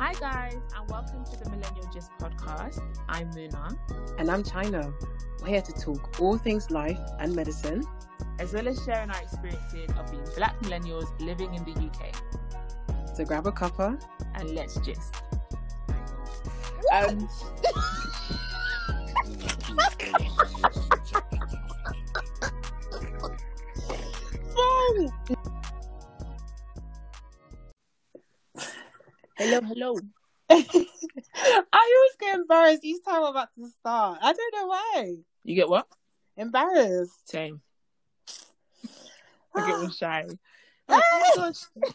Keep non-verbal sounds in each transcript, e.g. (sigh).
Hi, guys, and welcome to the Millennial Gist podcast. I'm Muna, And I'm China. We're here to talk all things life and medicine. as well as sharing our experiences of being black millennials living in the UK. So grab a cuppa. And let's gist. Um, (laughs) Hello, hello. (laughs) I always get embarrassed each time I'm about to start. I don't know why. You get what? Embarrassed. Same. I get (gasps) all shy. Ah! oh my gosh. (laughs)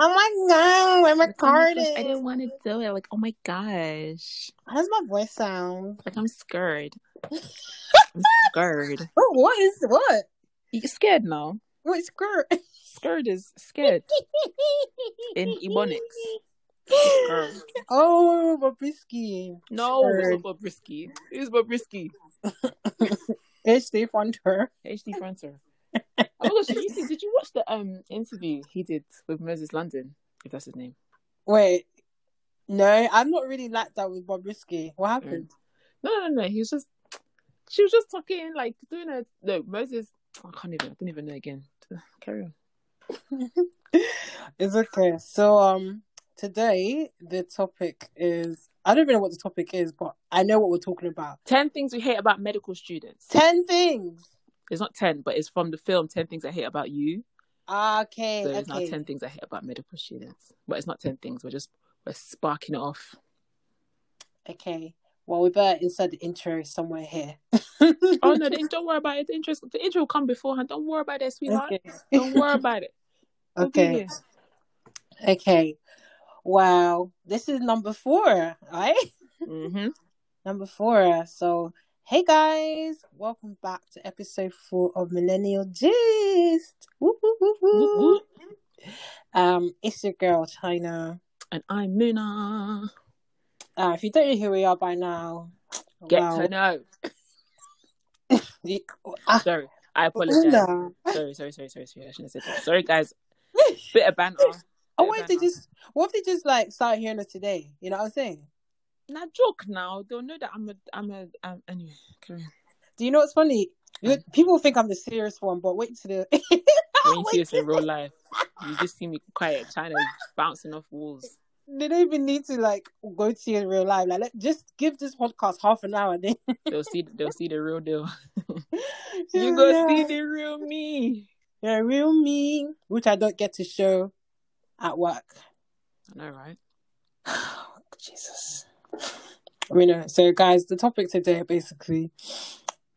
Oh my god, Oh recording. I didn't want to do it. Like, oh my gosh. How does my voice sound? Like, I'm scared. (laughs) I'm scared. Oh, what is what? You scared now? What scared? Scared is scared in Ebonics. (laughs) Oh, Bobrisky. No, it's not Bobrisky. Bobrisky? (laughs) HD Fonter. HD Fronter. Oh gosh, did you see, did you watch the um interview he did with Moses London? If that's his name. Wait. No, I'm not really like that with Bobrisky. What happened? No, no, no, no. He was just she was just talking like doing a no, Moses I can't even I don't even know again. (laughs) Carry on. it's okay. So um today the topic is I don't even know what the topic is, but I know what we're talking about. Ten things we hate about medical students. Ten things. It's not ten, but it's from the film Ten Things I Hate About You. Ah, okay, So it's okay. ten things I hate about medical students. But it's not ten things, we're just we're sparking it off. Okay. Well we better insert the intro somewhere here. (laughs) Oh no, (laughs) then don't worry about it. The intro the intro will come beforehand. Don't worry about it, sweetheart. okay. Don't worry about it. We'll Okay. Okay. Wow. This is number four, right? Mhm. (laughs) number four. So, hey guys, welcome back to episode four of Millennial Gist. Whoop, whoop. Um, it's your girl China. And I'm Muna. Uh, if you don't know who we are by now, Get well, to know. (laughs) ah, Sorry, I apologize. Sorry, sorry, sorry, sorry, sorry. I shouldn't have said that. Sorry, guys. (laughs) Bit of banter. I Bit what if they just, what if they just like start hearing us today? You know what I'm saying? Now joke now. They'll know that I'm a I'm a um, anyway. On. Do you know what's funny? You, people think I'm the serious one, but wait to the. (laughs) When you see us in real life, you just see me quiet, China bouncing off walls. they don't even need to like go to you in real life. Like, let, just give this podcast half an hour. Then (laughs) They'll see they'll see the real deal. (laughs) You go yeah. see the real me. the real me, which I don't get to show at work. I know, right? (sighs) Jesus. We know. Uh, so, guys, the topic today basically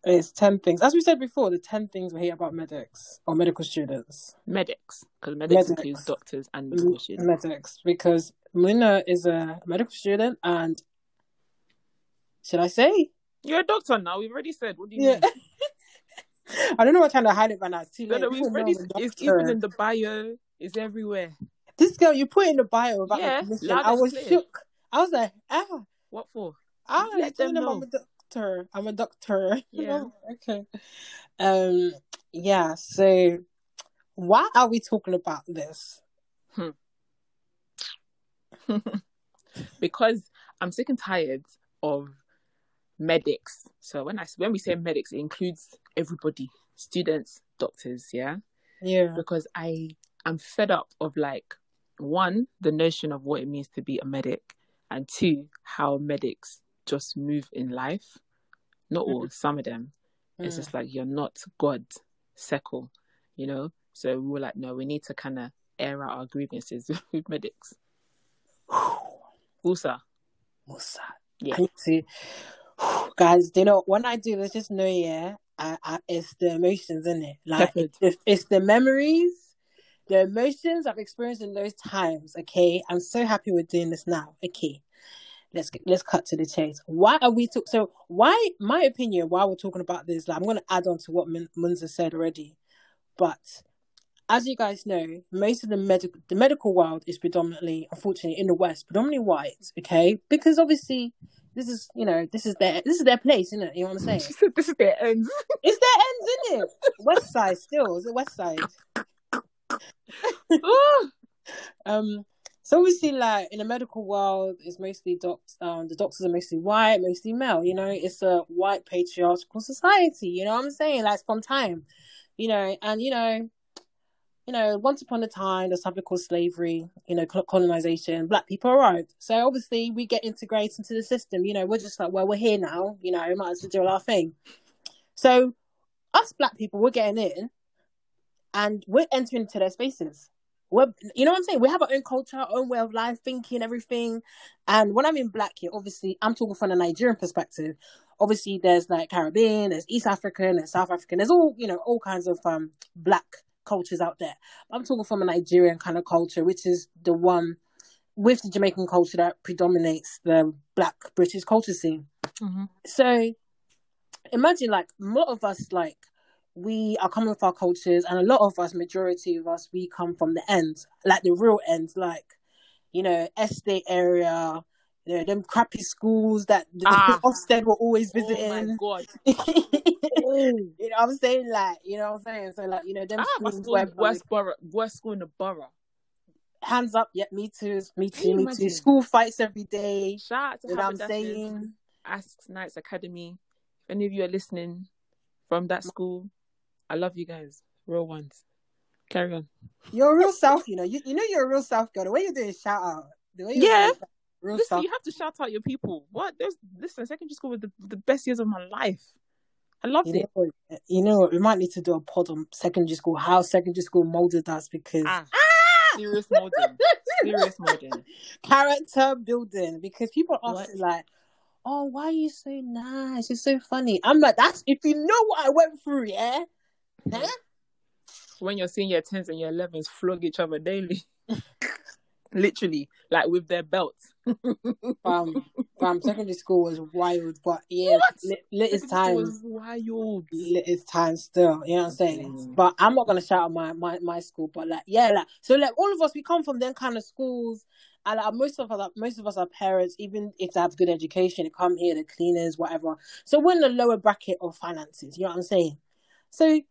is ten things. As we said before, the ten things we hate about medics or medical students. Medics, because medics, Medics. includes doctors and medical students. Medics, because Muna is a medical student, and should I say? You're a doctor now. We've already said. What do you Yeah. mean? (laughs) I don't know what to hide it by now. It's too No, no, we've already. It's even in the bio. It's everywhere. This girl, you put in the bio without Yeah, I was clear. shook. I was like, ah, What for? ah, Let let them them I'm a doctor. I'm a doctor. (laughs) Yeah. Okay. Um. Yeah. So, why are we talking about this? (laughs) because I'm sick and tired of medics. So when I when we say medics, it includes everybody, students, doctors, yeah. Yeah. Because I am fed up of like one the notion of what it means to be a medic, and two how medics just move in life. Not all, some of them. It's Mm. just like you're not God, Sekel, you know. So we were like, no, we need to kind of air out our grievances (laughs) with medics. Also, Musa. Yeah. I to, guys. You know when I do this, just know, yeah, I, I, it's the emotions in it. Like it's, it's the memories, the emotions I've experienced in those times. Okay, I'm so happy we're doing this now. Okay, let's get, let's cut to the chase. Why are we talk? So why, my opinion, why we're talking about this? Like I'm going to add on to what Mun- Munza said already, but as you guys know, most of the medical the medical world is predominantly, unfortunately, in the West, predominantly white. Okay, because obviously this is you know this is their this is their place, isn't it? You know what I'm saying? She (laughs) said this is their ends. it's their ends, isn't it? West Side still is it West Side? (laughs) (laughs) Um. So obviously, like in the medical world, it's mostly docs. Um, the doctors are mostly white, mostly male. You know, it's a white patriarchal society. You know what I'm saying? Like from time, you know, and you know, you know, once upon a time, there's something called slavery. You know, colonization. Black people arrived, so obviously we get integrated into the system. You know, we're just like, well, we're here now. You know, we might as well do our thing. So, us black people, we're getting in, and we're entering into their spaces we're, you know what I'm saying? We have our own culture, our own way of life, thinking, everything. And when I'm in black here, obviously, I'm talking from a Nigerian perspective. Obviously, there's like Caribbean, there's East African, there's South African, there's all, you know, all kinds of um black cultures out there. I'm talking from a Nigerian kind of culture, which is the one with the Jamaican culture that predominates the black British culture scene. Mm-hmm. So imagine like lot of us like we are coming with our cultures, and a lot of us, majority of us, we come from the ends, like the real ends, like you know, estate area, you know, them crappy schools that ah. Ofsted were always visiting. Oh my god! (laughs) you know what I'm saying? Like, you know what I'm saying? So, like, you know, them ah, schools school, where worst borough, worst school in the borough. Hands up, yeah, me too, me too, me too. School fights every day. Shout out to you know I'm saying. Ask Knights Academy. If any of you are listening from that school, I love you guys, real ones. Carry on. You're real self, you know. You, you know you're a real self girl. The way you're doing shout out. The way yeah. Doing, real listen, self. you have to shout out your people. What? There's listen. Secondary school was the, the best years of my life. I loved you it. You know, we might need to do a pod on secondary school, how secondary school molded us because ah, ah! serious molding, serious molding, (laughs) character building. Because people are often like, "Oh, why are you so nice? You're so funny." I'm like, "That's if you know what I went through, yeah." Huh? When you're seeing your tens and your elevens flog each other daily. (laughs) Literally, like with their belts. (laughs) um, um, secondary school was wild, but yeah, lit, lit is time. Was wild. Lit is time still. You know what I'm saying? Mm. But I'm not gonna shout out my, my my school, but like yeah, like so like all of us, we come from them kind of schools, and like, most of us, most of us are parents. Even if they have good education, they come here, the cleaners, whatever. So we're in the lower bracket of finances. You know what I'm saying? So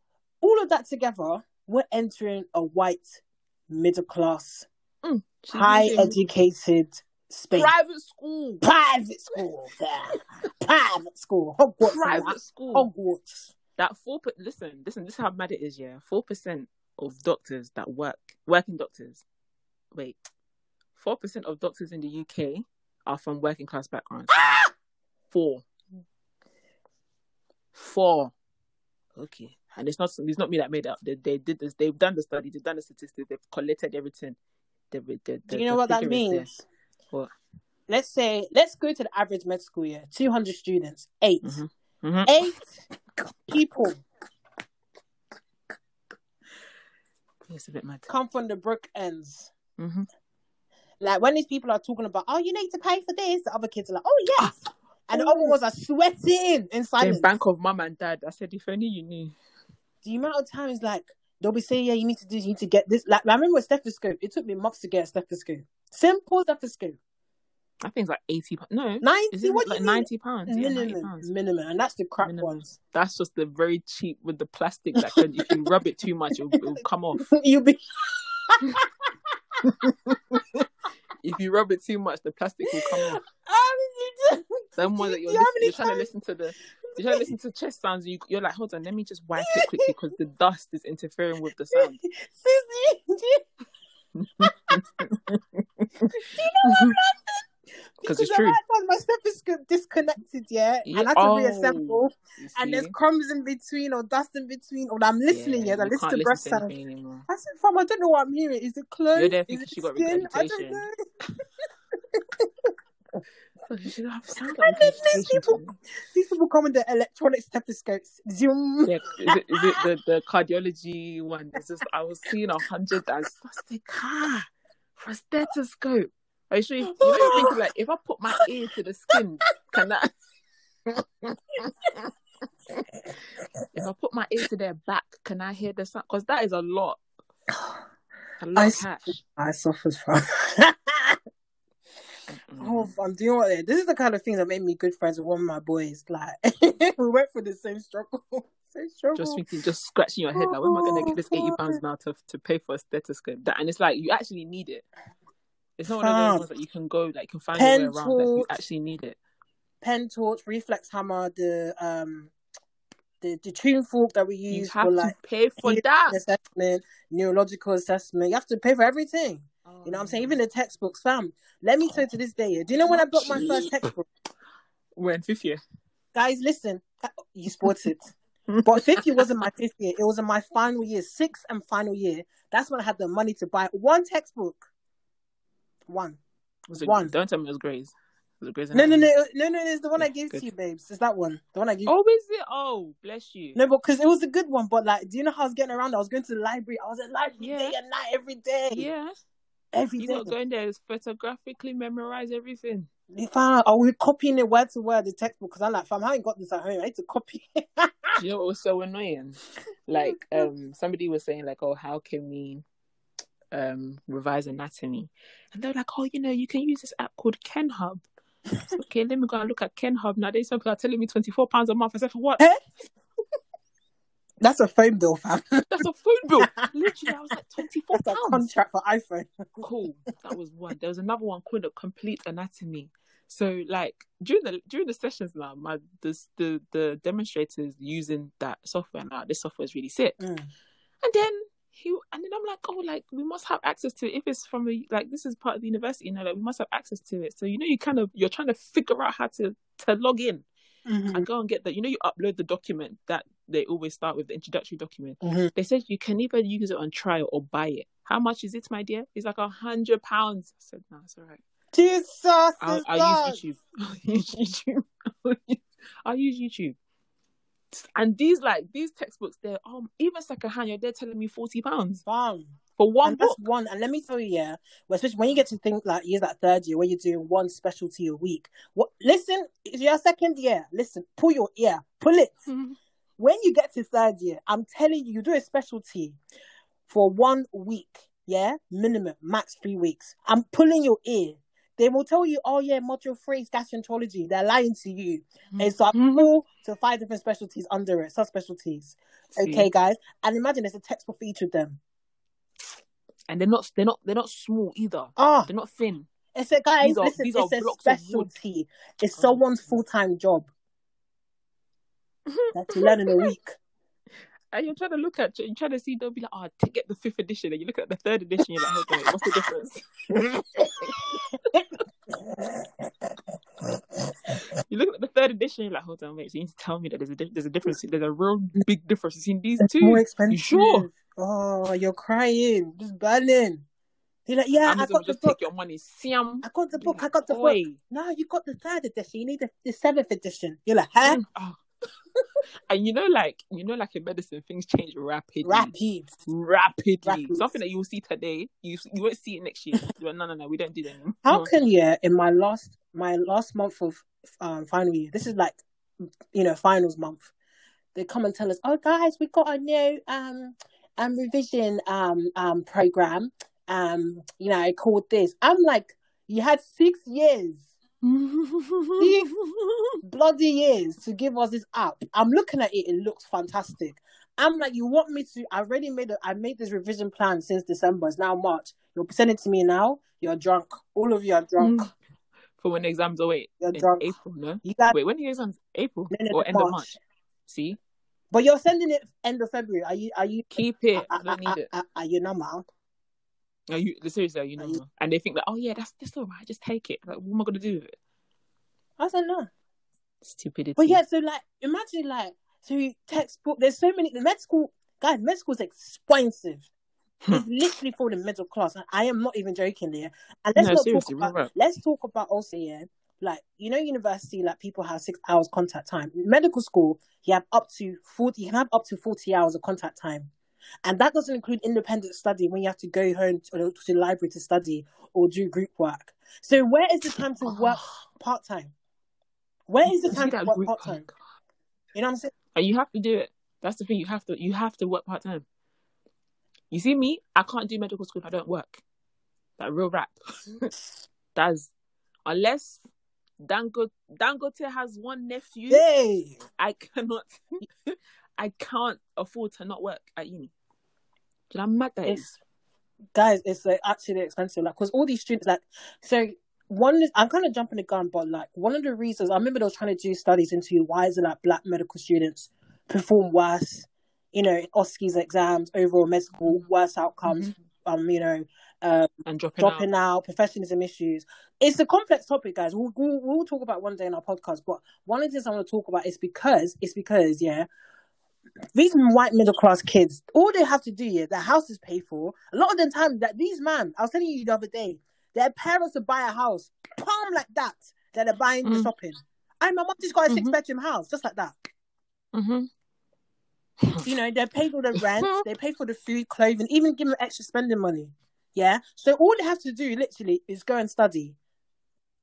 all of that together, we're entering a white middle class, mm, high educated space. Private school. Private school. Private school. Hogwarts. Private school. Hogwarts. That four. Listen, listen. This is how mad it is. Yeah, four percent of doctors that work, working doctors. Wait, four percent of doctors in the UK are from working class backgrounds. Ah! Four. Four. Okay and it's not it's not me that made it up. They, they did this. They've done the study. They've done the statistics. They've collected everything. They, they, Do you know what that means? What? Let's say let's go to the average med school year. Two hundred students. 8 mm-hmm. Mm-hmm. Eight people. It's a bit mad. Come from the brook ends. Mm-hmm. Like when these people are talking about, oh, you need to pay for this, the other kids are like, oh yes. and the other ones are sweating in silence. Bank of mom and dad. I said, if only you knew the amount of times like they'll be saying, yeah, you need to do, you need to get this. Like I remember a stethoscope. It took me months to get a stethoscope. Simple stethoscope. I think it's like eighty. pounds. No, ninety. What like ninety pounds? Minimum, yeah, pounds. minimum, and that's the crap minimum. ones. That's just the very cheap with the plastic that can, if you rub it too much, it'll, it'll come off. (laughs) You'll be. (laughs) if you rub it too much, the plastic will come off. Some (laughs) one that you're, you you're trying to listen to the you to listen to chest sounds, you, you're like, hold on, let me just wipe it quickly because the dust is interfering with the sound. (laughs) Susie, (laughs) do you, know (laughs) because it's true. my stethoscope disconnected, yeah, yeah. and I to oh, reassemble, and there's crumbs in between or dust in between, or I'm listening, yeah, yeah I listen to breast sound. I said, "Fam, I don't know what I'm hearing. Is it there Is it skin? I don't know." You should have sound like these people, these people come with the electronic stethoscopes. Zoom. Yeah, is it, is it the, the cardiology one? It's just I was seeing a hundred as car for a stethoscope. Are you sure? You, you know, thinking like, if I put my ear to the skin, can that? (laughs) if I put my ear to their back, can I hear the sound? Because that is a lot. A lot I, cash. I suffered from. (laughs) Oh, I'm doing what this is the kind of thing that made me good friends with one of my boys. Like (laughs) we went through the same struggle. (laughs) same struggle. Just thinking, just scratching your head like, when am I gonna get this eighty pounds now to to pay for a stethoscope? That and it's like you actually need it. It's not one of those ones that you can go, like, you can find your way Pen around. Like, you actually need it. pen torch, reflex hammer, the um, the the tune fork that we use. You have for to like pay for that. assessment, neurological assessment. You have to pay for everything. Oh, you know what I'm saying? Even the textbooks, fam. Let me tell you to this day. Do you know when I got my first textbook? We're fifth year. Guys, listen. You sports it. (laughs) But fifth year wasn't my fifth year. It was in my final year, sixth and final year. That's when I had the money to buy one textbook. One. Was it, One. Don't tell me it was Gray's. Was it Gray's No, no, Anatomy? no, no, no. It's the one I gave good. to you, babes. It's that one. The one I gave. Oh, is it? Oh, bless you. No, but because it was a good one. But like, do you know how I was getting around? I was going to the library. I was at library Yeah. day and night every day. Yeah. Every You day. got to go in photographically memorize everything. If I, I was copying it word to word the textbook because I'm like, fam, I ain't got this at home. I need to copy. Do (laughs) you know what was so annoying? (laughs) Like, um, somebody was saying, like, oh, how can we um revise anatomy? And they're like, oh, you know, you can use this app called KenHub. (laughs) So, okay, let me go and look at KenHub. Now, they are telling me twenty four pounds a month. I said, for what? That's a phone bill, fam. That's a phone bill. (laughs) Literally, I was like twenty four a pounds. contract for iPhone. Cool. That was one. There was another one called a complete anatomy. So like during the during the sessions now, my this the the demonstrators using that software now. This software is really sick. Mm. And then he and then I'm like, oh, like we must have access to it. If it's from a like this is part of the university, you know, like we must have access to it. So you know, you kind of you're trying to figure out how to to log in Mhm. and go and get that. You know, you upload the document that they always start with the introductory document. Mhm. They said you can either use it on trial or buy it. How much is it, my dear? It's like a hundred pounds. I said, no, it's all right. Jesus, I'll, I'll use YouTube. (laughs) I'll use YouTube. (laughs) I'll use YouTube. And these like these textbooks, they're um even secondhand. They're telling me forty pounds Fam. for one and that's one. And let me tell you, yeah, well, especially when you get to think like years that third year, where you're doing one specialty a week. What? Listen, it's your second year. Listen, pull your ear, pull it. When you get to third year, I'm telling you, you do a specialty for one week, yeah, minimum, max three weeks. I'm pulling your ear. They will tell you, oh yeah, module three is gastroenterology. They're lying to you. It's like Mhm. four to five different specialties under it, subspecialties. See? Okay, guys, and imagine there's a textbook for each of them. and they're not they're not they're not small either. Ah, They're not thin. It's a guys, These listen, are it's a blocks of wood. specialty. It's Oh. someone's full time job that you learn in a week. (laughs) And you're trying to look at you're trying to see they'll be like, oh, to get the fifth edition, and you look at the third edition, you're like, hold on, what's the difference? (laughs) you look at the third edition, you're like, hold on, wait, so you need to tell me that there's a there's a difference, there's a real big difference between these two. More expensive. sure? Oh, you're crying, just burning. You're like, yeah, I Amazon will got the book. take your money, Siam. I got the book. I got the book. No, you got the third edition. You need the, the seventh edition. You're like, huh? Mm, oh. And you know, like you know, like in medicine, things change rapidly. Rapid. rapidly. Rapid. Something that you will see today, you you won't see it next year. (laughs) Like, no, no, no, we don't do that anymore. How can you in my last my last month of um final year? This is like you know finals month. They come and tell us, "Oh guys, we got a new um um revision um um program. Um, you know, called this." I'm like, you had six years, bloody years to give us this app. I'm looking at it; it looks fantastic. I'm like, you want me to? I already made a, I made this revision plan since December. It's now March. You're sending it to me now. You're drunk. All of you are drunk. Mm. For when the exams are wait You're in drunk. April, no? You got Wait, when are your exams? April or end of March. March? See, But you're sending it end of February. Are you? Are you? keep it. Are, I don't need it. are, are you normal? Are you seriously? Are you you- And they think that, oh yeah, that's that's all right. Just take it. Like, what am I gonna do with it? I don't know. Stupidity. But yeah, so like, imagine like, so textbook. There's so many. The med school guys, med school is expensive. Hmm. it's literally for the middle class. And I am not even joking there. And let's No, not talk about. Let's talk about also yeah. Like you know, university like people have six hours contact time. In medical school, you have up to forty. You can have up to forty hours of contact time, and that doesn't include independent study when you have to go home to, to the library to study or do group work. So where is the time to (sighs) work part time? Where is the time to work part time? You know what I'm saying? And you have to do it. That's the thing. You have to. You have to work part time. You see me? I can't do medical school if I don't work. That real rap. (laughs) That's unless Dangote Dangote has one nephew. Hey, I cannot. (laughs) I can't afford to not work at uni. Do you know how mad that is? it's guys, it's like actually expensive. Like, because all these students, like, so one is I'm kind of jumping the gun, but like one of the reasons I remember they were trying to do studies into why is it like black medical students perform worse, you know, OSCE's exams, overall medical worse outcomes, mm-hmm. um, you know, um, and dropping, dropping out. out. professionalism issues. It's a complex topic, guys. We'll, we'll, we'll talk about one day in our podcast. But one of the things I want to talk about is because it's because yeah, these white middle class kids, all they have to do, is their house is paid for. A lot of the time, that these man, I was telling you the other day, their parents will buy a house, palm like that, that they're buying mm. the shopping. And my mom just got a mm-hmm. six bedroom house, just like that. Mm-hmm. You know, they pay for the rent, (laughs) they pay for the food, clothing, even give them extra spending money. Yeah. So all they have to do, literally, is go and study.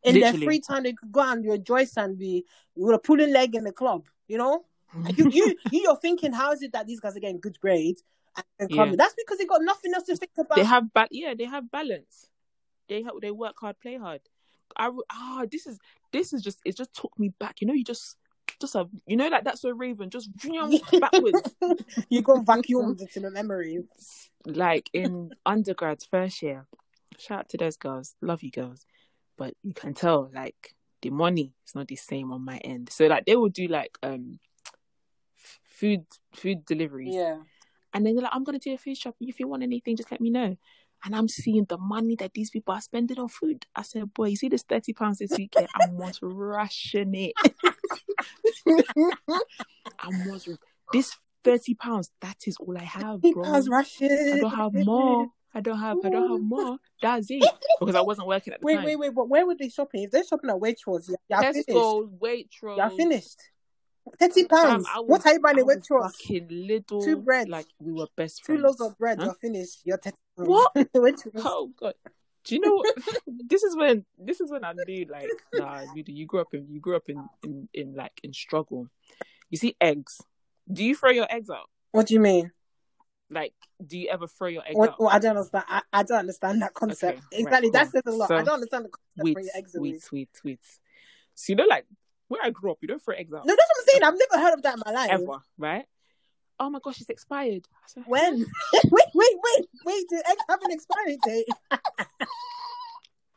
In literally. their free time, they could go and do a joyce and be with a pulling leg in the club. You know, you you you are thinking, how is it that these guys are getting good grades? And yeah. That's because they got nothing else to think about. They have ba- yeah, they have balance. They have, they work hard, play hard. I ah, this is this is just it just took me back. You know, you just just a you know like that's a raven just (laughs) backwards. you got vacuumed into the memory. Like in undergrads first year. Shout out to those girls, love you girls, but you can tell like the money is not the same on my end. So like they will do like um food food deliveries. Yeah. And then they're like, I'm gonna do a food shop. If you want anything, just let me know. And I'm seeing the money that these people are spending on food. I said, boy, you see this thirty pounds this week? I must ration it. (laughs) I must this thirty pounds. That is all I have, bro. I don't have more. I don't have. I don't have more. That's it. Because I wasn't working at the wait, time. Wait, wait, wait. But where were they shopping? If they're shopping at Waitrose, you're Tesco, finished. Waitrose. You're finished. Thirty pounds. Um, what are you buying a Waitrose? Fucking little. Two bread. Like we were best friends. Two loaves of bread. Huh? You're finished. You're thirty pounds. What? (laughs) oh god. Do you know what? (laughs) this is when this is when I knew like nah, you you grew up in you grew up in, in in like in struggle. You see eggs. Do you throw your eggs out? What do you mean? Like, do you ever throw your eggs what, out? Well, I don't understand. I, I don't understand that concept. Okay, exactly. Right, that says a lot. So, I don't understand the concept eggs sweet, sweet, sweet. So you know, like where I grew up, you don't throw eggs out. No, that's what I'm saying. I've never heard of that in my life. Ever, right? Oh my gosh, it's expired. Said, when? (laughs) wait, wait, wait, wait. Do eggs have an expiry date? (laughs)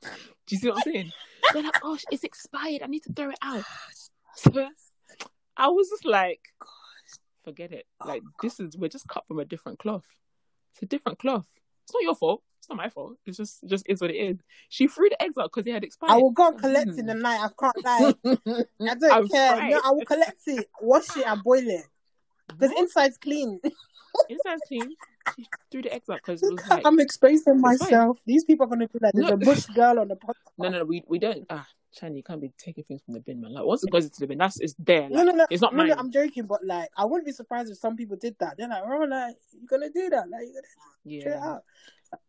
Do you see what I'm saying? They're like, oh, it's expired. I need to throw it out. (sighs) So I was just like, forget it. Oh, like this is we're just cut from a different cloth. It's a different cloth. It's not your fault. It's not my fault. It's just just is what it is. She threw the eggs out because they had expired. I will go and collect mm. it the night. I can't lie. (laughs) I don't I'm care. Fried. No, I will collect it, wash it, and boil it because inside's clean. (laughs) inside's clean. She threw the eggs out because (laughs) like, I'm exposing myself. Fine. These people are gonna be like, "There's no. a bush girl on the podcast." No, no, no. We we don't. Ah, Chani, you can't be taking things from the bin, man. Like once it goes into the bin, that's it's there. Like, no, no, no. It's not no, mine. No, I'm joking, but like I wouldn't be surprised if some people did that. They're like, oh, like you're gonna do that, like you're gonna yeah.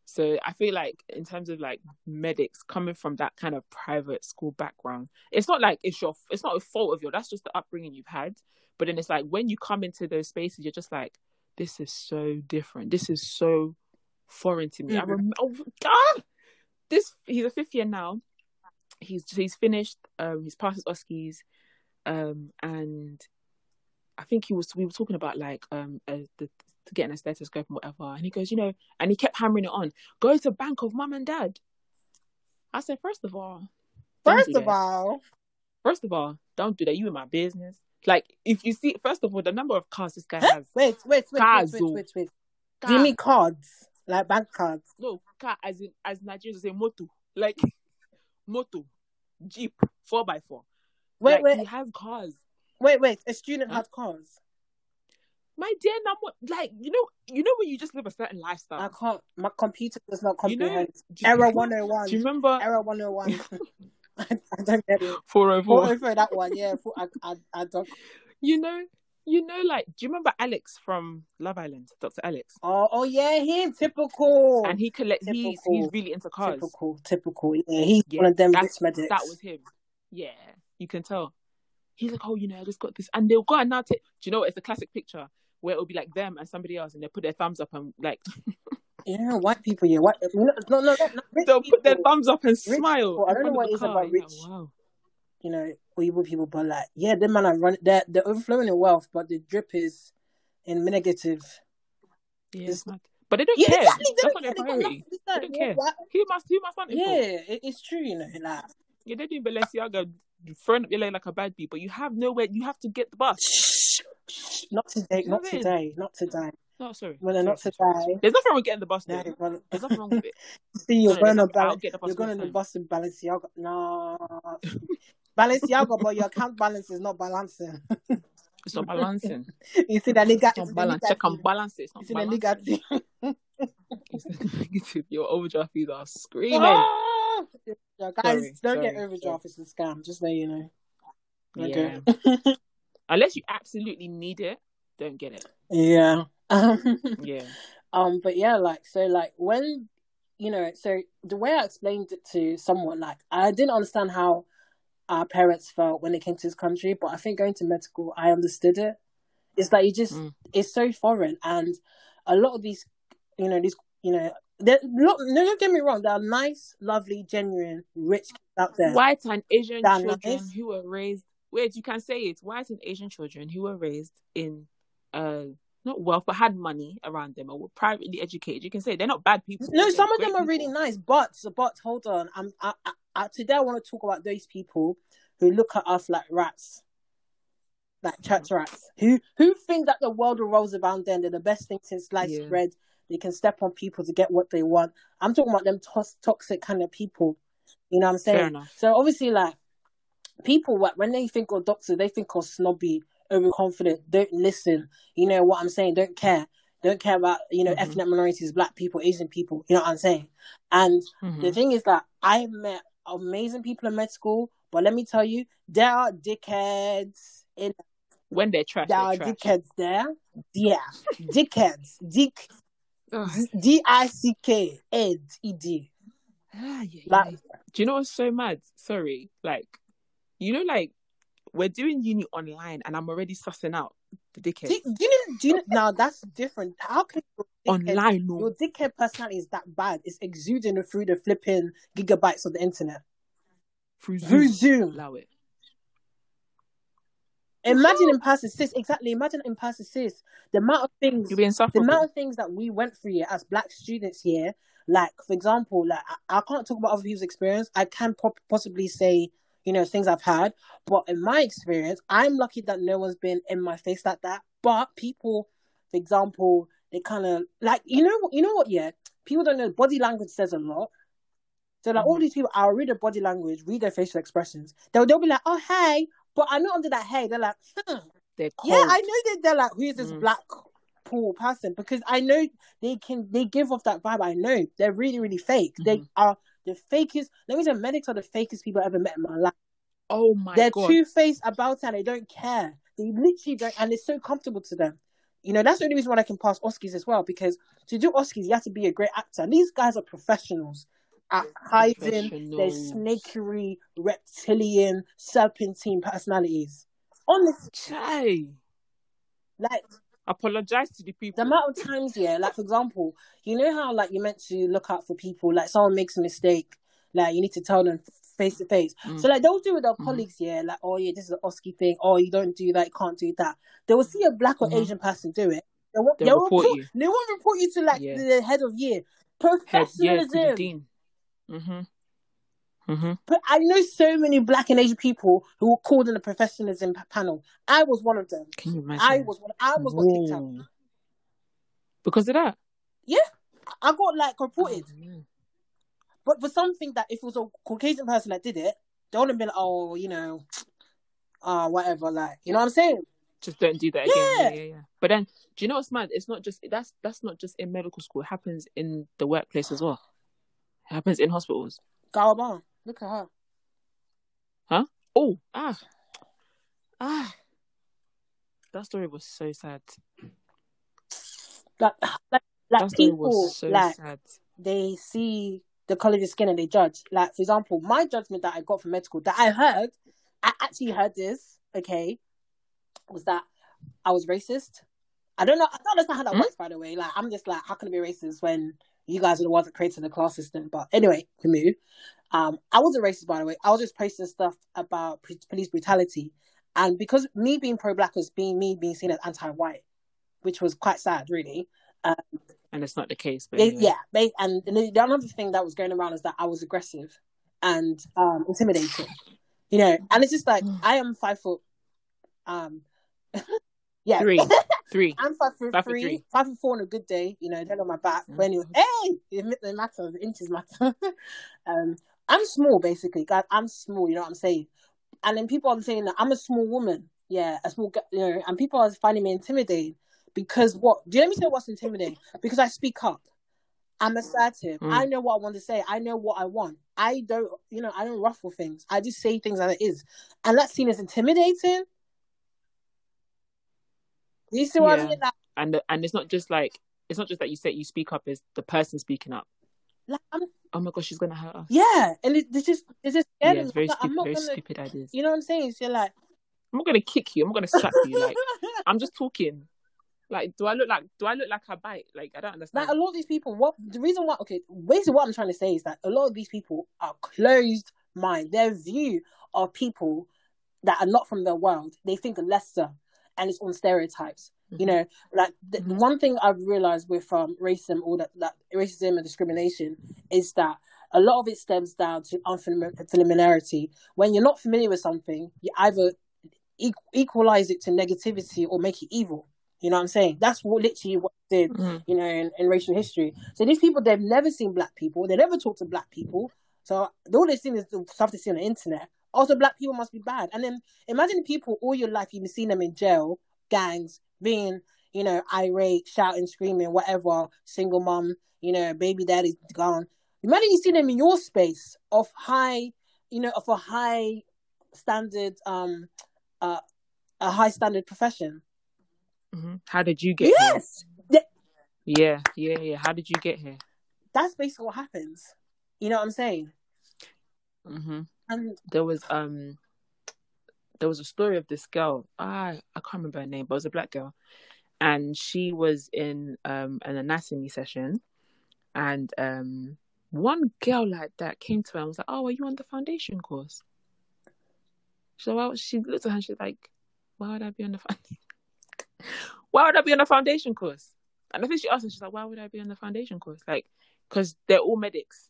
So I feel like in terms of like medics coming from that kind of private school background, it's not like it's your it's not a fault of yours. That's just the upbringing you've had. But then it's like when you come into those spaces, you're just like, this is so different. This is so foreign to me. Mm-hmm. I remember, oh, God! this he's a fifth year now he's he's finished. Um, he's passed his OSCEs, um, and I think he was we were talking about like um a, the getting a stethoscope and whatever, and he goes, you know, and he kept hammering it on. Go to bank of mum and dad. I said, first of all, first of all, first of all, don't do that. You in my business. Like if you see, first of all, the number of cars this guy has. Wait, wait, wait, cars, wait, wait, wait, wait. Do you mean cards? Like bank cards? No, car as in as Nigerians say moto. Like (laughs) moto, jeep, four by four. Wait, like, wait. He has cars. Wait, wait. A student huh? has cars. My dear, now like you know, you know when you just live a certain lifestyle. I can't. My computer does not comprehend. You know, Error one hundred one. Do you remember Error one hundred one? (laughs) (laughs) I don't get it. Four hundred four. Four hundred four. That one, yeah. I, I, I don't. You know, you know, like, do you remember Alex from Love Island, Dr. Alex? Oh, oh yeah, him typical. And he collects. He's he's really into cars. Typical, typical. Yeah, he's yeah, one of them rich medics. That was him. Yeah, you can tell. He's like, oh, you know, I just got this, and they'll go and now take. Do you know what? It's a classic picture where it'll be like them and somebody else, and they put their thumbs up and like. (laughs) yeah, white people. Yeah, white. No, no, no. no they'll put their thumbs up and smile. People. I don't know what it's about rich. Like, wow you know, Oyibo people, but like, yeah, them man are running, they're, they're overflowing in wealth, but the drip is in negative. Yeah, But they don't Yeah, care. exactly. They That's don't not their priority. They don't care. what- Who must who must it? Yeah, it, it's true, you know. Like, Yeah, they're doing Balenciaga throwing up your leg like a bad bee, but you have nowhere. You have to get the bus. not today, not I mean? today, not today. No, sorry. Well, they're not today. There's nothing wrong with getting the bus. No, well, There's nothing wrong with it. (laughs) see, you're No, no, going there's on Bal- get the bus you're going on the bus with Balenciaga. No, Balenciaga, but your account balance is not balancing. It's not balancing. (laughs) you see that nigga? It's not balance. Check and balance it. It's You not see the nigga? (laughs) (laughs) Your overdraft fees are screaming. Ah! Guys, Sorry, don't get sorry, overdraft. It's a scam. Just let you know. Yeah. Unless you absolutely need it, don't get it. yeah. Um, Yeah. um, but yeah, like so, like when you know, so the way I explained it to someone, like I didn't understand how our parents felt when they came to this country, but I think going to med school, I understood it. It's like you just, Mm. it's so foreign, and a lot of these, you know, these, you know, they're, look, no, don't get me wrong, there are nice, lovely, genuine, rich kids out there. White and Asian children nice. who were raised. Wait, you can say it. White and Asian children who were raised in, uh, not wealth, but had money around them or were privately educated. You can say they're not bad people. No, some of them are really nice, but but hold on, I'm I, I, I, today I want to talk about those people who look at us like rats, like mm-hmm. church rats, who who think that the world revolves around them. They're the best thing since sliced Yeah. bread. They can step on people to get what they want. I'm talking about them tos- toxic kind of people. You know what I'm saying? Fair enough. So obviously, like people, when they think of doctors, they think of snobby, overconfident, don't listen. You know what I'm saying? Don't care. Don't care about you know Mhm. ethnic minorities, black people, Asian people. You know what I'm saying? And Mhm. the thing is that I met amazing people in med school, but let me tell you, there are dickheads in When they're trash, there they're are trash. dickheads there. Yeah, (laughs) dickheads. Dick Ugh. D I C K Ed E D. Like- Do you know what's so mad? Sorry, like, you know, like we're doing uni online, and I'm already sussing out the dickheads Do, do you know? Do you know? Now that's different. How can your dickhead, online. No, your dickhead personality is that bad? It's exuding through the flipping gigabytes of the internet through Zoom. through Zoom. Allow it. Imagine in person, sis. Exactly. Imagine in person, sis. The amount of things the amount of things that we went through here as black students here, like for example, like I, I can't talk about other people's experience. I can po- possibly say, you know, things I've had, but in my experience, I'm lucky that no one's been in my face like that. But people, for example, they kind of like you know, you know what? Yeah, people don't know body language says a lot. So like all Mhm. these people, I'll read their body language, read their facial expressions. They'll they'll be like, oh hey, but I know under that hey, they're like, hmm, They're yeah, I know that they're like, who is this Mm. black poor person? Because I know they can, they give off that vibe. I know they're really, really fake. They Mhm. are the fakest. Let me say, medics are the fakest people I've ever met in my life. Oh my they're god. two faced about it and they don't care. They literally don't, and it's so comfortable to them. You know, that's the only reason why I can pass OSCEs as well. Because to do OSCEs, you have to be a great actor. And these guys are professionals at hiding their snakery, reptilian, serpentine personalities. Honestly, Chai. like Apologize to the people. the amount of times, yeah, like for example, you know how like you're meant to look out for people, like someone makes a mistake, like you need to tell them face to face. Mm. So like they'll do with their Mhm. colleagues, yeah, like oh yeah, this is an OSCE thing. Oh, you don't do that, you can't do that. They will see a black or Mhm. Asian person do it. They won't, They'll they won't report you. They won't report you to like Yeah. the head of year. Head, yeah, to the Professionalism. dean. Mhm. Mhm. But I know so many black and Asian people who were called in the professionalism panel. I was one of them. Can you imagine? I was one. I almost got kicked out. Because of that. Yeah. I got like reported. Oh. But for something that if it was a Caucasian person that did it, they would have been like, oh, you know, uh, (tsk) whatever, like, you know what I'm saying? Just don't do that again. Yeah. Yeah, yeah, yeah. But then, do you know what's mad? It's not just that's that's not just in medical school. It happens in the workplace as well. It happens in hospitals. Galban, look at her. Huh? Oh, ah, ah. That story was so sad. Like, like, like That story people, was so like, sad. they see the color of your skin and they judge. Like, for example, my judgment that I got from medical, that I heard, I actually heard this, okay, was that I was racist. I don't know, I don't understand how that Hmm? works, by the way. Like, I'm just like, how can I be racist when you guys are the ones that created the class system? But anyway, we move. Um, I wasn't racist, by the way. I was just posting stuff about p- police brutality. And because me being pro black was being me being seen as anti white, which was quite sad, really. Um, and it's not the case. But They- anyway. yeah, they, and the, the another thing that was going around is that I was aggressive and um, intimidating. You know, and it's just like Mm. I am five foot. Um, (laughs) yeah, three, (laughs) three. I'm five foot Five foot three, three. five foot four on a good day. You know, then on my back. Mhm. But anyway, hey, it, it matters. The inches matter. (laughs) um, I'm small, basically. Guys, I'm small. You know what I'm saying? And then people are saying that I'm a small woman. Yeah, a small. You know, and people are finding me intimidating because what? Do you let me you what's intimidating? Because I speak up. I'm assertive. Mm. I know what I want to say. I know what I want. I don't, you know, I don't ruffle things. I just say things as it is, and that's seen as intimidating. Do you see what I mean? Like, And the, and it's not just like it's not just that you say you speak up. is the person speaking up. like I'm Oh my gosh, she's gonna hurt us. Yeah, and it, it's just it's just Yeah, it's very I'm, like, stupid. not Very gonna, stupid ideas. you know what I'm saying? So you're like, I'm not gonna kick you. I'm not gonna slap you. Like (laughs) I'm just talking. Like, do I look like do I look like I bite? Like I don't understand. like a lot of these people. What the reason why? Okay, basically what I'm trying to say is that a lot of these people are closed mind. Their view of people that are not from their world, they think lesser, and it's on stereotypes. You Mhm. know, like the, Mhm. one thing I've realized with um, racism, or that, that racism and discrimination, is that a lot of it stems down to unfamiliarity. When you're not familiar with something, you either e- equalize it to negativity or make it evil. You know what I'm saying? That's what literally what did, Mhm. you know, in, in racial history. So these people, they've never seen black people. They never talk to black people. So all they've seen is the stuff they see on the internet. Also, black people must be bad. And then imagine people all your life you've seen them in jail, gangs, being, you know, irate, shouting, screaming, whatever, single mom, you know, baby daddy's gone. Imagine you see them in your space of high, you know, of a high standard, um, uh, a high standard profession. Mhm. How did you get? Yes, Th- Yeah, yeah, yeah. How did you get here? that's basically what happens. You know what I'm saying? hmm And There was um, there was a story of this girl. I I can't remember her name, but it was a black girl, and she was in um an anatomy session, and um one girl like that came to her and was like, "Oh, are you on the foundation course?" So well, she looked at her and she's like, "Why would I be on the foundation? (laughs) Why would I be on a foundation course?" And I think she asked her, she's like, "Why would I be on the foundation course? Like, because they're all medics."